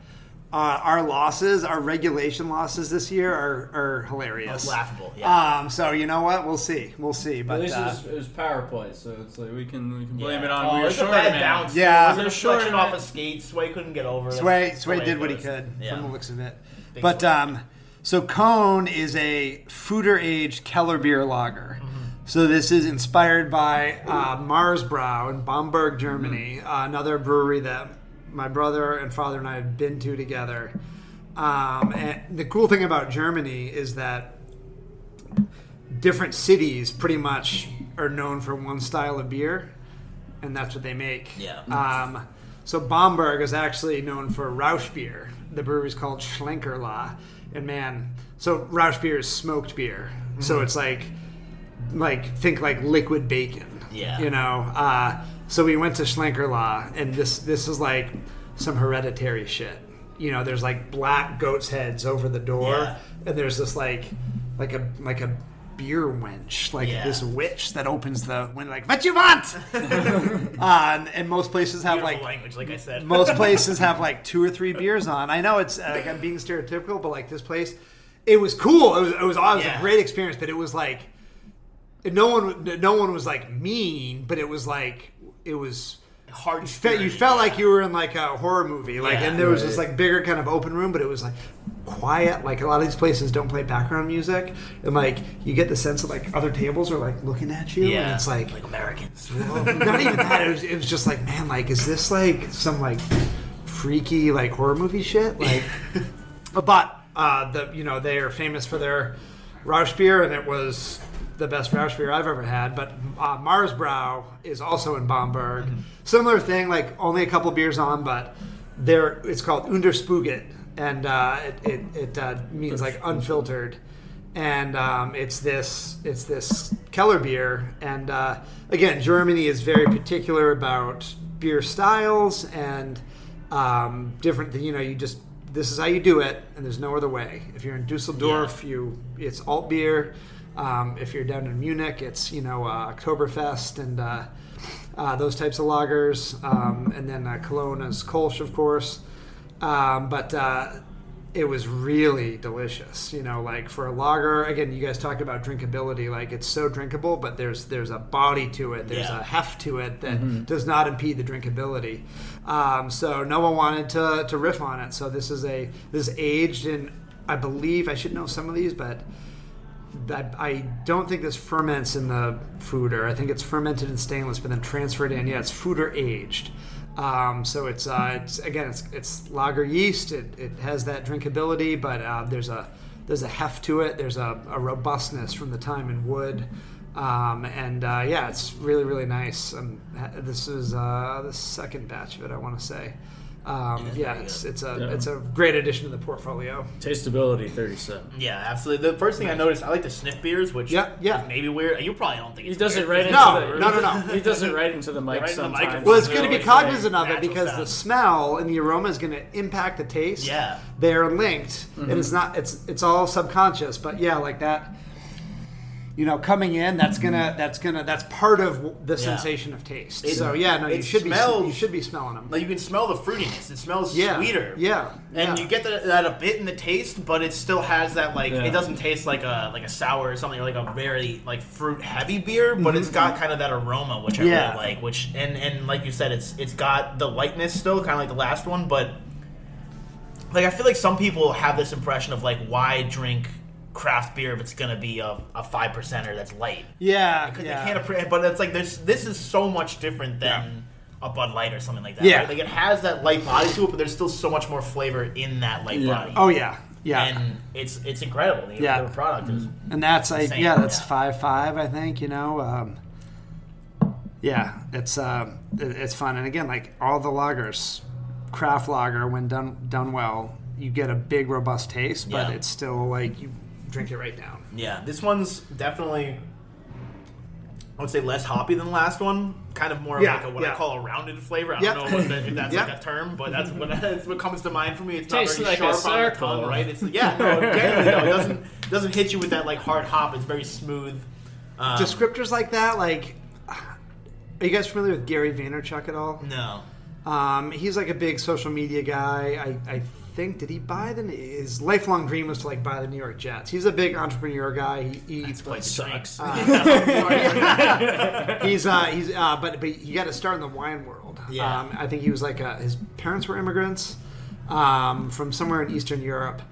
uh, our losses, our regulation losses this year are, are hilarious. laughable. Yeah. Um, so you know what? We'll see. We'll see. At But least it uh, was, it was power play, so it's like we can we can blame Yeah. it on oh, we were it's a bad man. bounce. Yeah. it was a We were short off a skate. Sway couldn't get over. it. Sway That's Sway did what he could Yeah. from the looks of it. Big but Sway. um, so Koan is a Foeder aged Keller beer lager. Mm-hmm. So this is inspired by uh, Mahrs Bräu in Bamberg, Germany, Mm-hmm. uh, another brewery that my brother and father and I have been to together. Um, and the cool thing about Germany is that different cities pretty much are known for one style of beer, and that's what they make. Yeah. Um, so Bamberg is actually known for Rauch beer. The brewery is called Schlenkerla, and man, so Rauch beer is smoked beer. So Mm-hmm. it's like, like think like liquid bacon. Yeah. You know. Uh, so we went to Schlenkerla, and this this is like some hereditary shit. You know, there's like black goats' heads over the door, Yeah. and there's this like, like a like a beer wench, like Yeah. this witch that opens the window, like, "What you want?" uh, and, most places have Beautiful like language, like I said. most places have like two or three beers on. I know it's uh, like I'm being stereotypical, but like this place, it was cool. It was it was, it was Yeah. a great experience, but it was like no one no one was like mean, but it was like it was. hard. You felt, you felt like you were in like a horror movie, like, Yeah. and there was this like bigger kind of open room, but it was like quiet. Like a lot of these places don't play background music, and like you get the sense that like other tables are like looking at you, yeah, and it's like like Americans. not even that. It was, it was just like, man, like, is this like some like freaky like horror movie shit? Like, but uh, the you know they are famous for their Rauch beer, and it was the best Rauch beer I've ever had. But uh, Mahrs Bräu is also in Bamberg. Similar thing, like only a couple beers on, but there it's called Ungespundet, and uh, it it, it uh, means like unfiltered and um, it's this it's this Keller beer. And uh, again, Germany is very particular about beer styles and um, different. You know, you just this is how you do it, and there's no other way. If you're in Dusseldorf, you it's alt beer. Um, if you're down in Munich, it's you know uh, Oktoberfest and uh, uh, those types of lagers, um, and then uh, Cologne is Kolsch, of course. Um, but uh, it was really delicious. You know, like for a lager, again, you guys talk about drinkability. Like it's so drinkable, but there's there's a body to it. There's Yeah. a heft to it that does not impede the drinkability. Um, so no one wanted to to riff on it. So this is a this is aged in. I believe I should know some of these, but That I don't think this ferments in the foeder. I think it's fermented in stainless, but then transferred in. Yeah, it's foeder aged. Um, so it's, uh, it's again, it's, it's lager yeast. It, it has that drinkability, but uh, there's a there's a heft to it. There's a, a robustness from the time in wood. Um, and uh, yeah, it's really really nice. Um, this is uh, the second batch of it, I want to say. Um, yeah, very it's it's a Yeah. it's a great addition to the portfolio. Tasteability 37. Yeah, absolutely. The first thing I noticed, I like to sniff beers, which Yeah, yeah. is maybe weird. You probably don't think He it's does it weird. right into No, the no, no, no. He does it right into the mic right into the sometimes. microphone. Well, it's good to be It's cognizant of it natural because the sound. smell and the aroma is going to impact the taste. Yeah. they're linked, and it's not. It's it's all subconscious. But yeah, like that. You know, coming in, that's gonna that's gonna that's part of the sensation of taste. It- so yeah, no, you should smells- be you should be smelling them. Like you can smell the fruitiness. It smells Yeah, sweeter. yeah, And yeah. you get that, that a bit in the taste, but it still has that like Yeah. it doesn't taste like a like a sour or something or like a very like fruit heavy beer, but it's got kind of that aroma which I Mm-hmm. Yeah. really like. Which and and like you said, it's it's got the lightness still, kind of like the last one, but like I feel like some people have this impression of like why drink craft beer if it's gonna be a, a five percenter that's light. Yeah, Because yeah. they can't appreciate, but it's like this. This is so much different than a Bud Light or something like that. Yeah. right? like it has that light body to it, but there's still so much more flavor in that light Yeah. body. Oh yeah, yeah. and it's it's incredible. The, Yeah. product is. and that's like yeah that's yeah. five five i think you know um, yeah it's uh, it- it's fun and again like all the lagers craft lager when done done well you get a big robust taste but Yeah. it's still like you drink it right down Yeah, this one's definitely. I would say less hoppy than the last one. Kind of more of Yeah, like a, what I yeah. call a rounded flavor. I don't know what the, if that's Yeah. like a term, but that's what, that's what comes to mind for me. It's Tastes not very like a sharp on the tongue, right? It's yeah, no, genuinely though, it doesn't it doesn't hit you with that like hard hop. It's very smooth. Um, descriptors like that like are you guys familiar with gary vaynerchuk at all no. um, he's like a big social media guy I, I think did he buy the his lifelong dream was to like buy the new york jets. He's a big entrepreneur guy. He, he Quite the sucks. he's uh he's uh but but he got to start in the wine world. Yeah. um i think he was like uh his parents were immigrants um from somewhere in eastern europe.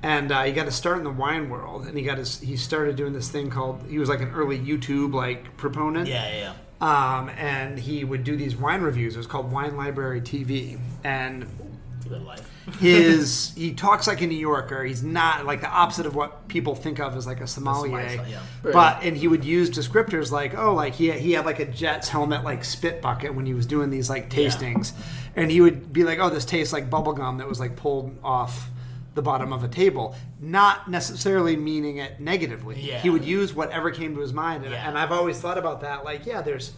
And uh, he got to start in the wine world and he got his he started doing this thing called he was like an early youtube like proponent. Yeah, yeah, yeah. um and he would do these wine reviews. It was called wine library tv and It's a good life. his he talks like a New Yorker. He's not like the opposite of what people think of as like a sommelier. sommelier, yeah. But and he would use descriptors like oh like he he had like a Jets helmet like spit bucket when he was doing these like tastings, and he would be like oh this tastes like bubble gum that was like pulled off the bottom of a table, not necessarily meaning it negatively. Yeah. He would use whatever came to his mind, and, Yeah. and I've always thought about that. Like yeah, there's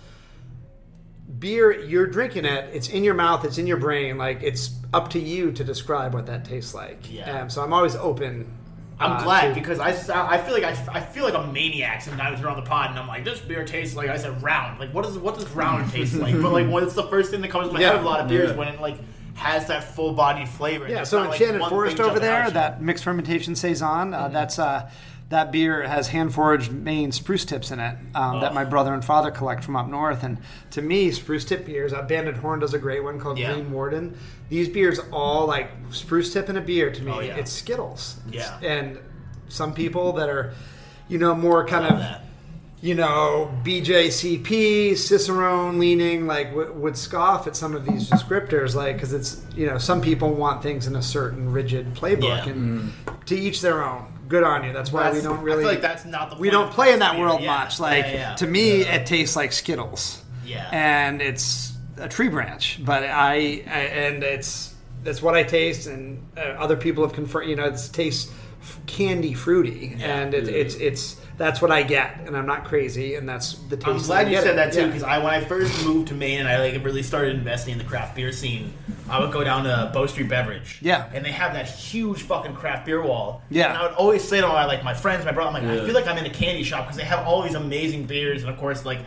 beer you're drinking it it's in your mouth it's in your brain like it's up to you to describe what that tastes like Yeah. um, so i'm always open I'm uh, glad to- because I, I feel like I, I feel like a maniac sometimes around the pod, and I'm like, this beer tastes like I said round. Like, what does what does round taste like? But like, what's the first thing that comes to my Yeah. head with a lot of beers Yeah. when it like has that full bodied flavor? yeah It's so not, in like, shannon one forest over there that mixed fermentation saison uh, that's uh that beer has hand foraged Maine spruce tips in it um, that Oh. my brother and father collect from up north. And to me, spruce tip beers, uh, Banded Horn does a great one called Yeah. Green Warden. These beers all like spruce tip in a beer to me. Oh, yeah. It's Skittles. Yeah. And some people that are, you know, more kind of that. you know, BJCP, Cicerone leaning, like w- would scoff at some of these descriptors, like because it's you know some people want things in a certain rigid playbook, Yeah. and to each their own. Good on you. That's why That's- we don't I really. feel like that's not the we don't play in that world Yeah. much. Like Yeah, yeah. to me, it tastes like Skittles. Yeah. and it's a tree branch, but I, I and it's that's what I taste, and uh, other people have confirmed. You know, it tastes candy fruity, and it, it's it's that's what I get, and I'm not crazy, and that's the taste. I'm that I glad you said it. that too Yeah. because I when I first moved to Maine and I like really started investing in the craft beer scene, I would go down to Bow Street Beverage. Yeah. And they have that huge fucking craft beer wall. Yeah. And I would always say to my like my friends, my brother, I'm like, I feel like I'm in a candy shop because they have all these amazing beers and of course like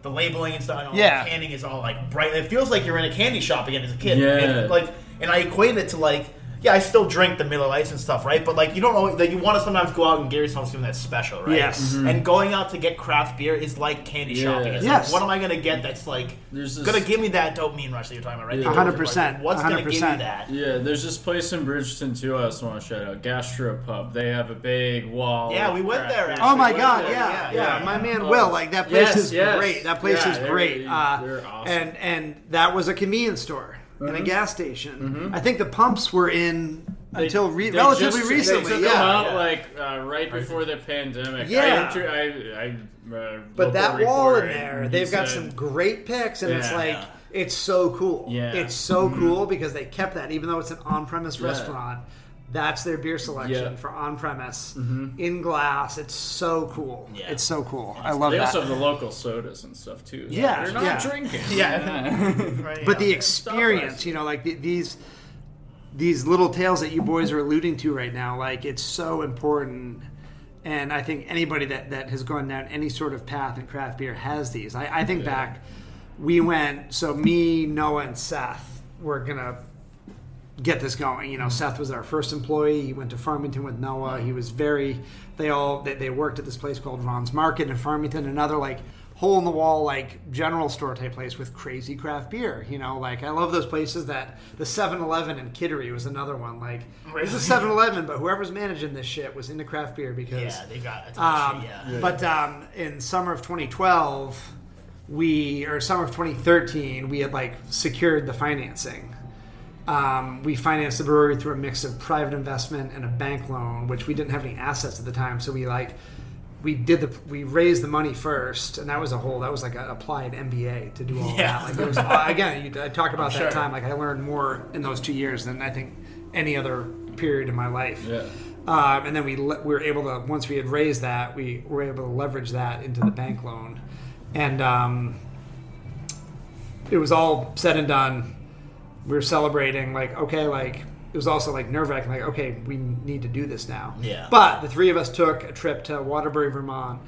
the labeling and stuff and all Yeah. the canning is all like bright. It feels like you're in a candy shop again as a kid. Yeah. And, like and I equate it to like yeah, I still drink the Miller Lights and stuff, right? But like, you don't always, like, you want to sometimes go out and get yourself something that's special, right? Yes. Mhm. And going out to get craft beer is like candy Yeah. shopping. It's Yes. like, what am I gonna get that's like this- gonna give me that dopamine rush that you're talking about, right? Yeah. The A hundred dopamine percent, rush. What's gonna give me that? Yeah, there's this place in Bridgton too. I also want to shout out Gastropub. They have a big wall. Yeah, we went there, actually. Oh my Yeah, god, yeah, yeah, yeah, yeah, yeah. My man Oh. Will, like that place Yes, is yes. great. That place Yeah, is they're- great. Uh, they're awesome. And and that was a convenience store and Mm-hmm. a gas station. I think the pumps were in They- until re- they relatively just- recently. They took yeah. them out Yeah. like uh, right before the pandemic. Yeah. I, inter- I, I uh, But that wall in there, they've got some great picks, and it's like Yeah. it's so cool. Yeah. Mm-hmm. it's so cool because they kept that, even though it's an on-premise Yeah. restaurant. That's their beer selection Yeah. for on-premise mm-hmm. in glass. It's so cool. Yeah. It's so cool. I love They that. also have the local sodas and stuff too. Yeah, they're not yeah. drinking. Yeah. Right, but the experience, you know, like the, these these little tales that you boys are alluding to right now, like it's so important. And I think anybody that, that has gone down any sort of path in craft beer has these. I, I think back, we went, so me, Noah, and Seth were going to get this going. You know, Seth was our first employee. He went to Farmington with Noah. He was very, they all, they, they worked at this place called Ron's Market in Farmington, another like hole in the wall, like general store type place with crazy craft beer. You know, like I love those places that the 7 Eleven in Kittery was another one. Like, it's a 7 Eleven, but whoever's managing this shit was into craft beer because. Yeah, they got a ton Um, of shit, yeah. But um, in summer of 2012, we or summer of 2013, we had like secured the financing. Um, we financed the brewery through a mix of private investment and a bank loan, which we didn't have any assets at the time. So we like we did the we raised the money first, and that was a whole that was like an applied MBA to do all Yeah. that. Like it was uh, again, you, I talk about sure. that time. Like I learned more in those two years than I think any other period in my life. Yeah. Um, and then we le- we were able to once we had raised that we were able to leverage that into the bank loan, and um, it was all said and done. We were celebrating like okay like it was also like nerve wracking like okay we need to do this now. Yeah. But the three of us took a trip to Waterbury, Vermont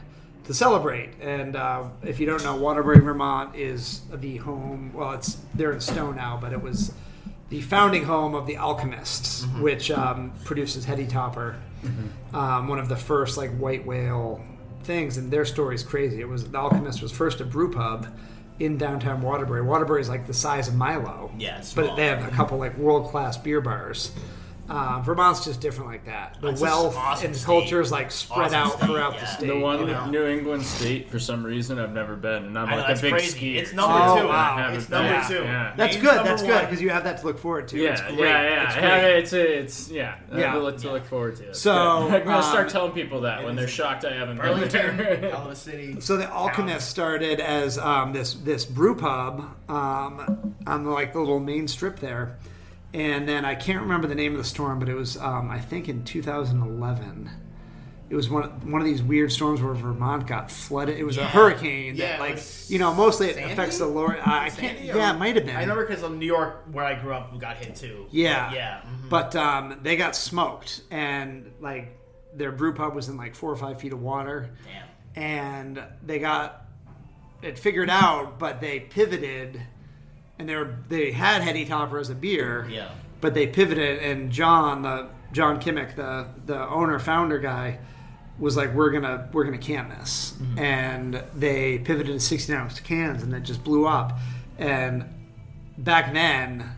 to celebrate. And uh, if you don't know, Waterbury, Vermont is the home. Well, it's they're in Stowe now, but it was the founding home of the Alchemists, which um, produces Heady Topper, um, one of the first like white whale things. And their story is crazy. It was the Alchemist was first a brew pub in downtown Waterbury. Waterbury is like the size of Milo. Yeah, but they have a couple like world class beer bars. Uh, Vermont's just different like that. The It's a wealth awesome and state. culture is like spread Awesome out state, throughout yeah. the state. The one you know? New England state, for some reason, I've never been, and I'm I know, like that's a big crazy. skier. It's number two. wow. I haven't It's been. number Yeah, two. yeah. That's Maine's good. number That's good one. because you have that to look forward to. Yeah, it's great. yeah, yeah. It's I great. have it. It's it's yeah. I Yeah. have a lot to look forward to. So, I'm gonna um, start telling people that when they're shocked I haven't been Burlington, there. hell of a city. So the Alchemist started as um, this this brew pub um, on the, like the little main strip there, and then I can't remember the name of the storm, but it was um, I think in 2011. It was one one of these weird storms where Vermont got flooded. It was a hurricane Yeah, that like you know mostly it Sandy? affects the lower. I I can't. Or- Yeah, it might have been. I remember because New York, where I grew up, got hit too. Yeah. Yeah. mhm. But um, they got smoked, and like their brew pub was in like four or five feet of water, Damn. and they got it figured out, but they pivoted, and they were they had Heady Topper as a beer, Yeah. but they pivoted, and John, the John Kimmich, the the owner founder guy, was like, we're gonna we're gonna can this, mm-hmm. and they pivoted to 16 ounce cans, and it just blew up, and back then.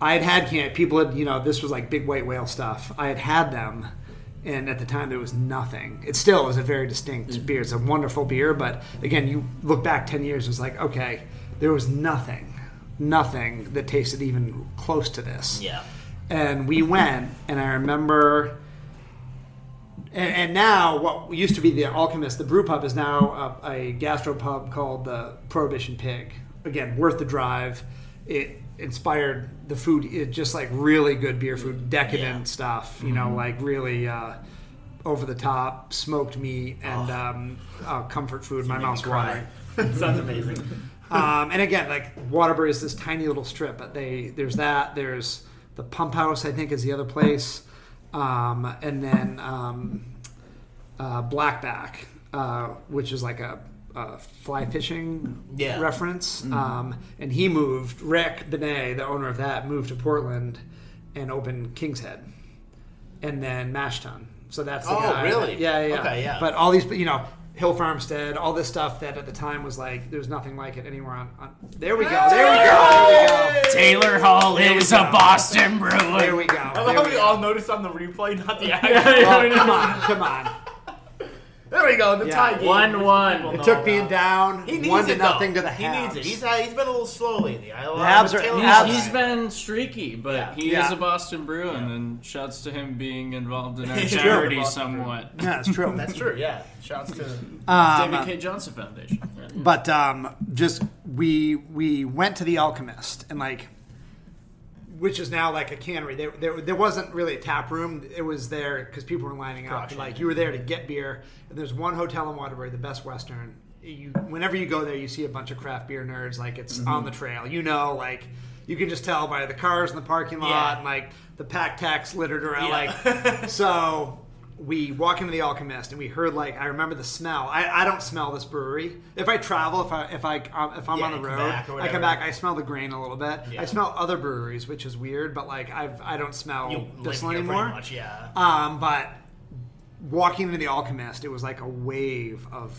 I had had can people had you know this was like big white whale stuff. I had had them, and at the time there was nothing. It still is a very distinct mm-hmm. beer. It's a wonderful beer, but again, you look back ten years, it's like okay, there was nothing, nothing that tasted even close to this. Yeah. And we went, and I remember. And, and now, what used to be the Alchemist, the brew pub, is now a, a gastro pub called the Prohibition Pig. Again, worth the drive. It inspired the food. It just like really good beer food, decadent Yeah. stuff. You know, like really uh, over the top smoked meat and um, uh, comfort food. My mouth's watering. Sounds amazing. Um, and again, like Waterbury is this tiny little strip, but they there's that. There's the Pump House, I think, is the other place, um, and then um, uh, Blackback, uh, which is like a, a fly fishing Yeah. reference. Um, and he moved. Rick Binet, the owner of that, moved to Portland and opened King's Head, and then Mashtun. So that's the Oh, guy. really? Yeah, yeah, yeah. Okay, yeah. But all these, you know, Hill Farmstead, all this stuff that at the time was like there was nothing like it anywhere on. on there we go. There we go. There we go. Taylor Hall is go. a Boston brewer. There we go. I love There how we we go. all noticed on the replay, not the Yeah, actual. yeah, Oh, I come on, come on. There we go. The Yeah. tie game. One, one. It know Took being down He needs one to it, nothing though. to the He Habs. needs it. He's, uh, he's been a little slow lately. I, The Habs are- Taylor Habs- He's been streaky, but Yeah. he Yeah. is a Boston Bruin, and shouts to him being involved in our charity Boston somewhat. Yeah, that's true. That's true. Yeah. Shouts to. Um, David K. Johnson Foundation. Yeah. But um, just we we went to the Alchemist and like, which is now like a cannery. There there, there wasn't really a tap room. It was there because people were lining up. Gotcha. Like you were there to get beer. And there's one hotel in Waterbury, the Best Western. You whenever you go there, you see a bunch of craft beer nerds. Like it's Mm-hmm. on the trail. You know, like you can just tell by the cars in the parking lot Yeah. and like the pack tax littered around. Yeah. Like so. We walk into the Alchemist and we heard like I remember the smell. I, I don't smell this brewery. If I travel, if I if I um, if I'm Yeah, on the come road, I come back. I smell the grain a little bit. Yeah. I smell other breweries, which is weird, but like I've I don't smell You this one anymore. Much, yeah. Um, but walking into the Alchemist, it was like a wave of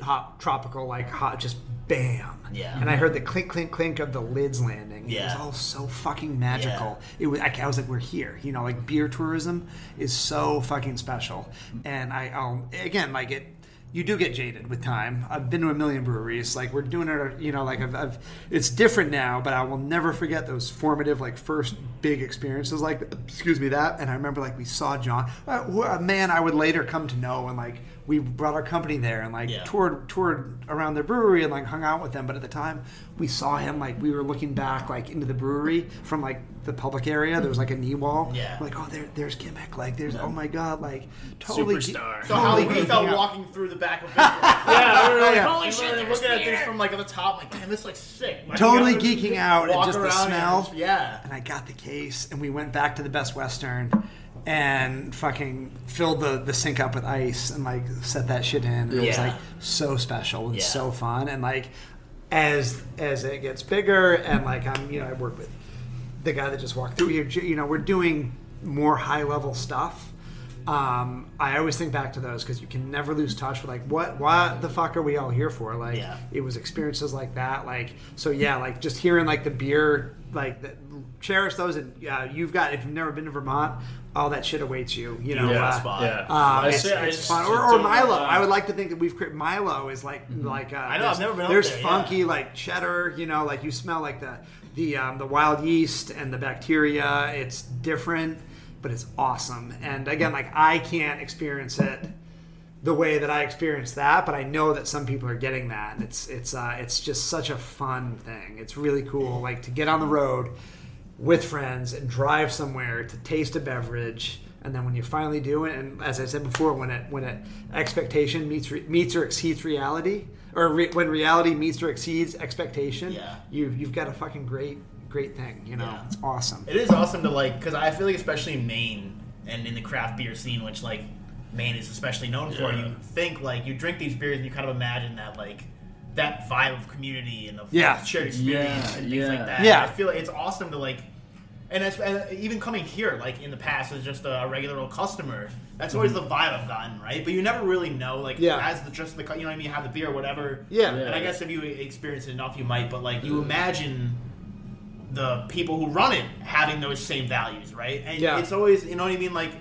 hot tropical, like hot, just bam. Yeah. And I heard the clink, clink, clink of the lids landing. Yeah. It was all so fucking magical. It was. I, I was like, we're here. You know, like beer tourism is so fucking special. And I, I'll again, like it. You do get jaded with time. I've been to a million breweries. Like we're doing it, you know. Like I've, I've, it's different now, but I will never forget those formative, like first big experiences. Like, excuse me, that. And I remember, like, we saw John, uh, a man I would later come to know, and like we brought our company there and like Yeah. toured toured around their brewery and like hung out with them. But at the time, we saw him like we were looking back like into the brewery from like the public area. There was like a knee wall. Yeah. Like, oh, there, there's Kimmich. Like, there's oh my god, like totally ge- Superstar. So how we felt out. walking through the back of Biscuit. Yeah, we were like, Yeah. holy Like, shit, we're there's looking at this from like on the top, like damn, this like sick. Like, Totally geeking out and just the around and smell. just- yeah. And I got the case, and we went back to the Best Western, and fucking filled the, the sink up with ice, and like set that shit in. And It was Yeah. like so special and Yeah. so fun, and like as as it gets bigger, and like I'm you know I work with the guy that just walked through here. You know we're doing more high level stuff. Um, I always think back to those because you can never lose touch with like what what the fuck are we all here for? Like Yeah. it was experiences like that. Like so yeah, like just hearing like the beer like the, cherish those and yeah, you've got if you've never been to Vermont, all that shit awaits you. You know, Yeah, uh, spot. yeah. um, it's, say- it's fun. Or, or Milo. uh, I would like to think that we've created Milo is like like uh, I know, there's- I've never been up There's there, yeah. funky like cheddar. You know, like you smell like the the um, the wild yeast and the bacteria. It's different, but it's awesome. And again, like I can't experience it the way that I experienced that, but I know that some people are getting that, and it's it's uh, it's just such a fun thing. It's really cool, like to get on the road with friends and drive somewhere to taste a beverage, and then when you finally do it, and as I said before, when it when it expectation meets re, meets or exceeds reality, or re, when reality meets or exceeds expectation, Yeah. you you've got a fucking great great thing. You know, Yeah. it's awesome. It is awesome to like because I feel like especially in Maine and in the craft beer scene, which like Maine is especially known for, you think like you drink these beers and you kind of imagine that like that vibe of community and of Yeah. shared experience Yeah, and things yeah. like that. Yeah. I feel like it's awesome to like. And it's, and even coming here, like in the past, as just a regular old customer, that's always mm-hmm. the vibe I've gotten, right? But you never really know, like, Yeah. as the just the, you know what I mean, have the beer, or whatever. Yeah. And I guess if you experience it enough, you might. But like, you imagine the people who run it having those same values, right? And Yeah. it's always, you know what I mean? Like,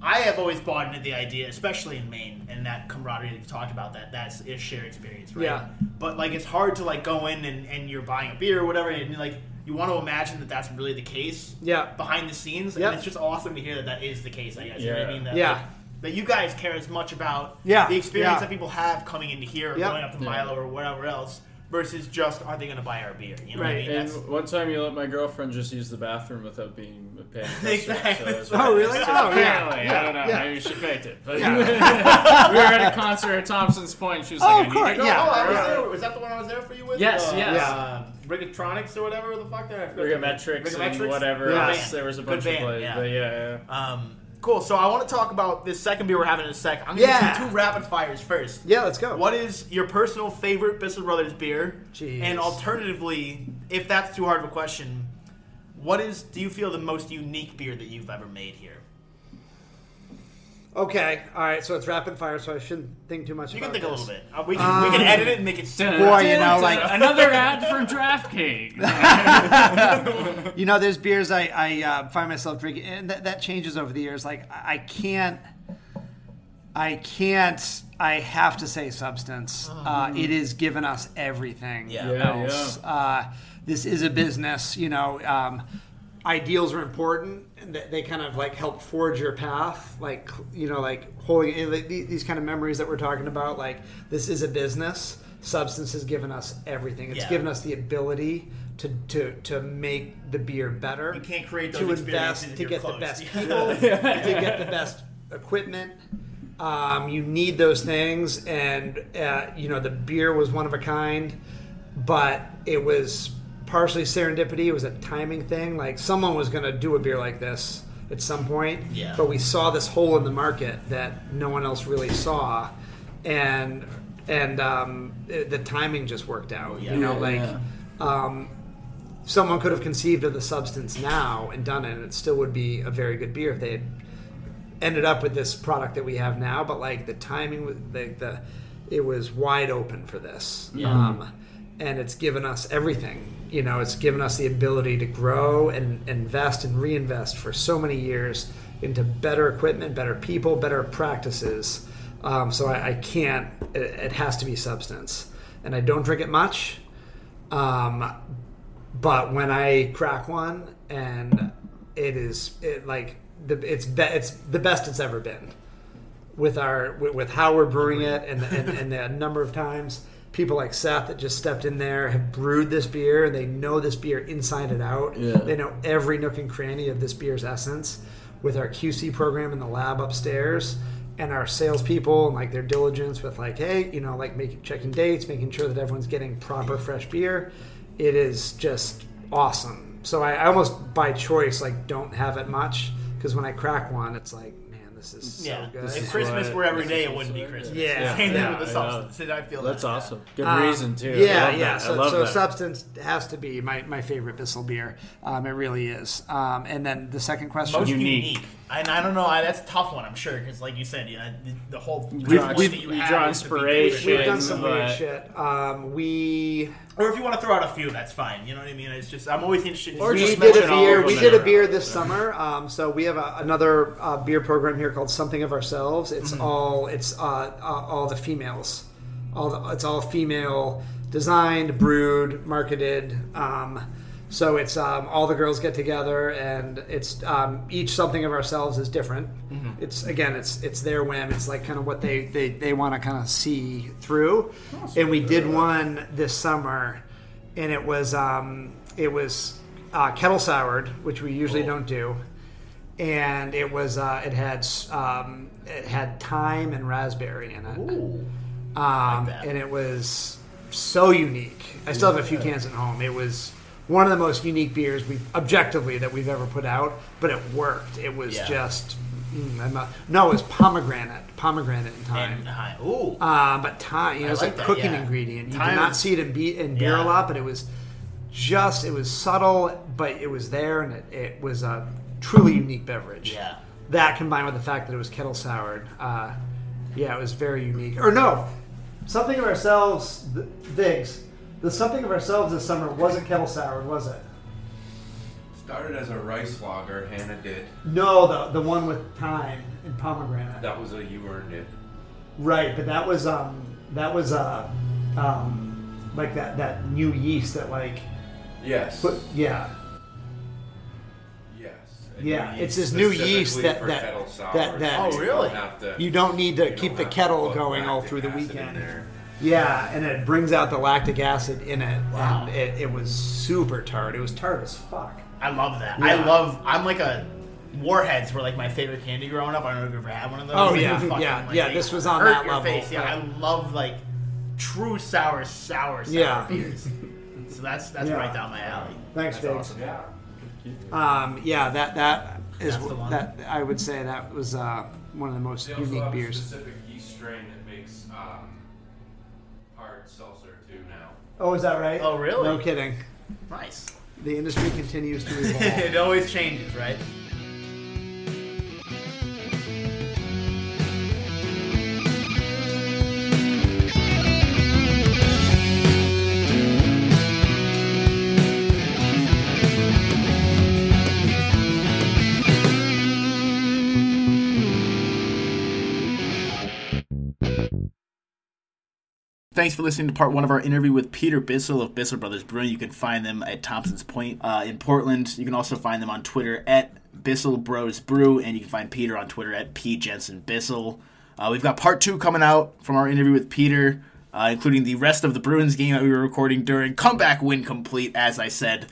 I have always bought into the idea, especially in Maine, and that camaraderie that you talked about, that that's a shared experience, right? Yeah. But like, it's hard to like go in and, and you're buying a beer or whatever, and like you want to imagine that that's really the case. Yeah. Behind the scenes, Yep. and it's just awesome to hear that that is the case. I guess. You know what I mean? That, Yeah. like, that you guys care as much about Yeah. the experience Yeah. that people have coming into here, or Yep. going up to Yeah. Milo or whatever else, versus just are they going to buy our beer? You know what I Right. mean? And That's- one time you let my girlfriend just use the bathroom without being paying customer, Exactly. so it's- Oh, really? so Oh, yeah. apparently, Yeah, I don't know. yeah. Maybe she faked it. But we were at a concert at Thompson's Point. She was Oh, like, of I need course, to go. yeah. Oh, I was there. Was that the one I was there for you with? Yes, uh, yes. Uh, Rigotronics or whatever the fuck there. I forgot the- Rigometrics and Rigometrics? whatever Yeah. else. Band. There was a Good bunch of plays. yeah. But yeah, yeah. Um, cool. So I want to talk about this second beer we're having in a sec. I'm gonna Yeah. do two rapid fires first. Yeah, let's go. What is your personal favorite Bissell Brothers beer? Jeez. And alternatively, if that's too hard of a question, what is do you feel the most unique beer that you've ever made here? Okay, all right. So it's rapid fire, so I shouldn't think too much. You can about think a this. little bit. Uh, we can we can edit it and make it super. Boy, you know, like another ad for DraftKings. you know, there's beers I, I uh, find myself drinking, and that, that changes over the years. Like I I can't. I can't. I have to say substance. Uh, it has given us everything Yeah. Yeah, else. Uh, this is a business. You know, um, ideals are important. and They, they kind of like help forge your path. Like you know, like holding like, these kind of memories that we're talking about. Like this is a business. Substance has given us everything. It's Yeah. given us the ability to, to, to make the beer better. You can't create to those invest to get the best Yeah. people, to get the best equipment. Um, you need those things, and uh, you know the beer was one of a kind, but it was partially serendipity. It was a timing thing. Like someone was going to do a beer like this at some point, Yeah. but we saw this hole in the market that no one else really saw, and and um, it- the timing just worked out. Yeah. You know, Yeah, like. yeah. Um, someone could have conceived of the substance now and done it, and it still would be a very good beer if they had ended up with this product that we have now. But like the timing, was the, the it was wide open for this, um, and it's given us everything. You know, it's given us the ability to grow and invest and reinvest for so many years into better equipment, better people, better practices. Um, so I, I can't. It, it has to be substance, and I don't drink it much. Um, but when I crack one, and it is it like the it's be, it's the best it's ever been with our with, with how we're brewing it and and, and the number of times people like Seth that just stepped in there have brewed this beer and they know this beer inside and out. Yeah. They know every nook and cranny of this beer's essence. With our QC program in the lab upstairs and our salespeople and like their diligence with like, hey, you know, like making checking dates, making sure that everyone's getting proper fresh beer. It is just awesome. So I, I almost by choice like don't have it much because when I crack one, it's like, this is Yeah. so good. If Christmas what- were every this day, is it wouldn't be Christmas. Yeah. Same thing Yeah, with the yeah. substance. I feel That's that, awesome. Good Um, reason too. I Yeah, love yeah. that. So, I love so that. substance has to be my, my favorite Bissell beer. Um, it really is. Um, and then the second question. Most Unique. unique. And I don't know. I, that's a tough one. I'm sure because, like you said, you know, the, the whole We've- privilege we've- that you you have draw is inspiration. We've done some weird shit. Um, we Or if you want to throw out a few, that's fine. You know what I mean? It's just I'm always interested. in Or we just did a beer. We did a beer row. this summer. Um, so we have a, another uh, beer program here called Something of Ourselves. It's Mm-hmm. all it's uh, uh, all the females. All the, it's all female designed, brewed, marketed. Um, so it's um, all the girls get together, and it's um, each something of ourselves is different. Mm-hmm. It's again, it's it's their whim. It's like kind of what they they, they want to kind of see through. And we did one this summer, and it was um, it was uh, kettle soured, which we usually don't do, and it was uh, it had um, it had thyme and raspberry in it, um, that. and it was so unique. I still have a few cans at home. It was one of the most unique beers we objectively that we've ever put out, but it worked. It was Yeah. just mm, no, it was pomegranate, pomegranate and thyme. And. Ooh. Uh, but thyme, you know, it's like a cooking yeah. ingredient. You do not see it in, be- in beer Yeah. a lot, but it was just, it was subtle, but it was there, and it, it was a truly unique beverage. Yeah. That combined with the fact that it was kettle soured, uh, yeah, it was very unique. Or no, something of ourselves, Viggs, the something of ourselves this summer wasn't kettle sour, was it? Started as a rice lager, Hannah did. No, the the one with thyme and pomegranate. That was a you earned it. Right, but that was um that was uh um like that that new yeast that like Yes. put yeah yes. A yeah new it's this new yeast specifically that for that kettle sours, that that Oh, so you really? don't have to- you don't need to you keep don't the have to kettle put going all lactic through the acid in weekend. there. Yeah, and it brings out the lactic acid in it, Wow. and it, it was super tart. It was tart as fuck. I love that. Yeah. I love. I'm like a. Warheads were like my favorite candy growing up. I don't know if you ever had one of those. Oh, They yeah. fucking, Yeah, like, yeah, this was on hurt that your level, Face. Yeah, yeah. I love like true sour, sour, sour Yeah. beers. So that's that's Yeah. right down my alley. Thanks, That's Biggs. awesome. Yeah. Um, yeah, that that is That's the one. that I would say that was uh, one of the most They also unique have a beers. specific yeast strain that makes um, hard seltzer too now. Oh, is that right? Oh, really? No kidding. Nice. The industry continues to evolve. it always changes, right? Thanks for listening to part one of our interview with Peter Bissell of Bissell Brothers Brewing. You can find them at Thompson's Point uh, in Portland. You can also find them on Twitter at Bissell Bros Brew, and you can find Peter on Twitter at P Jensen Bissell. Uh, we've got part two coming out from our interview with Peter, uh, including the rest of the Bruins game that we were recording during comeback win complete, as I said.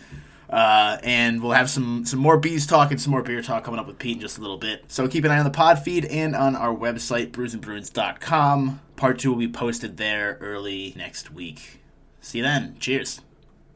Uh, and we'll have some some more bees talk and some more beer talk coming up with Pete in just a little bit. So keep an eye on the pod feed and on our website, brewsandbruins.com. Part two will be posted there early next week. See you then. Cheers.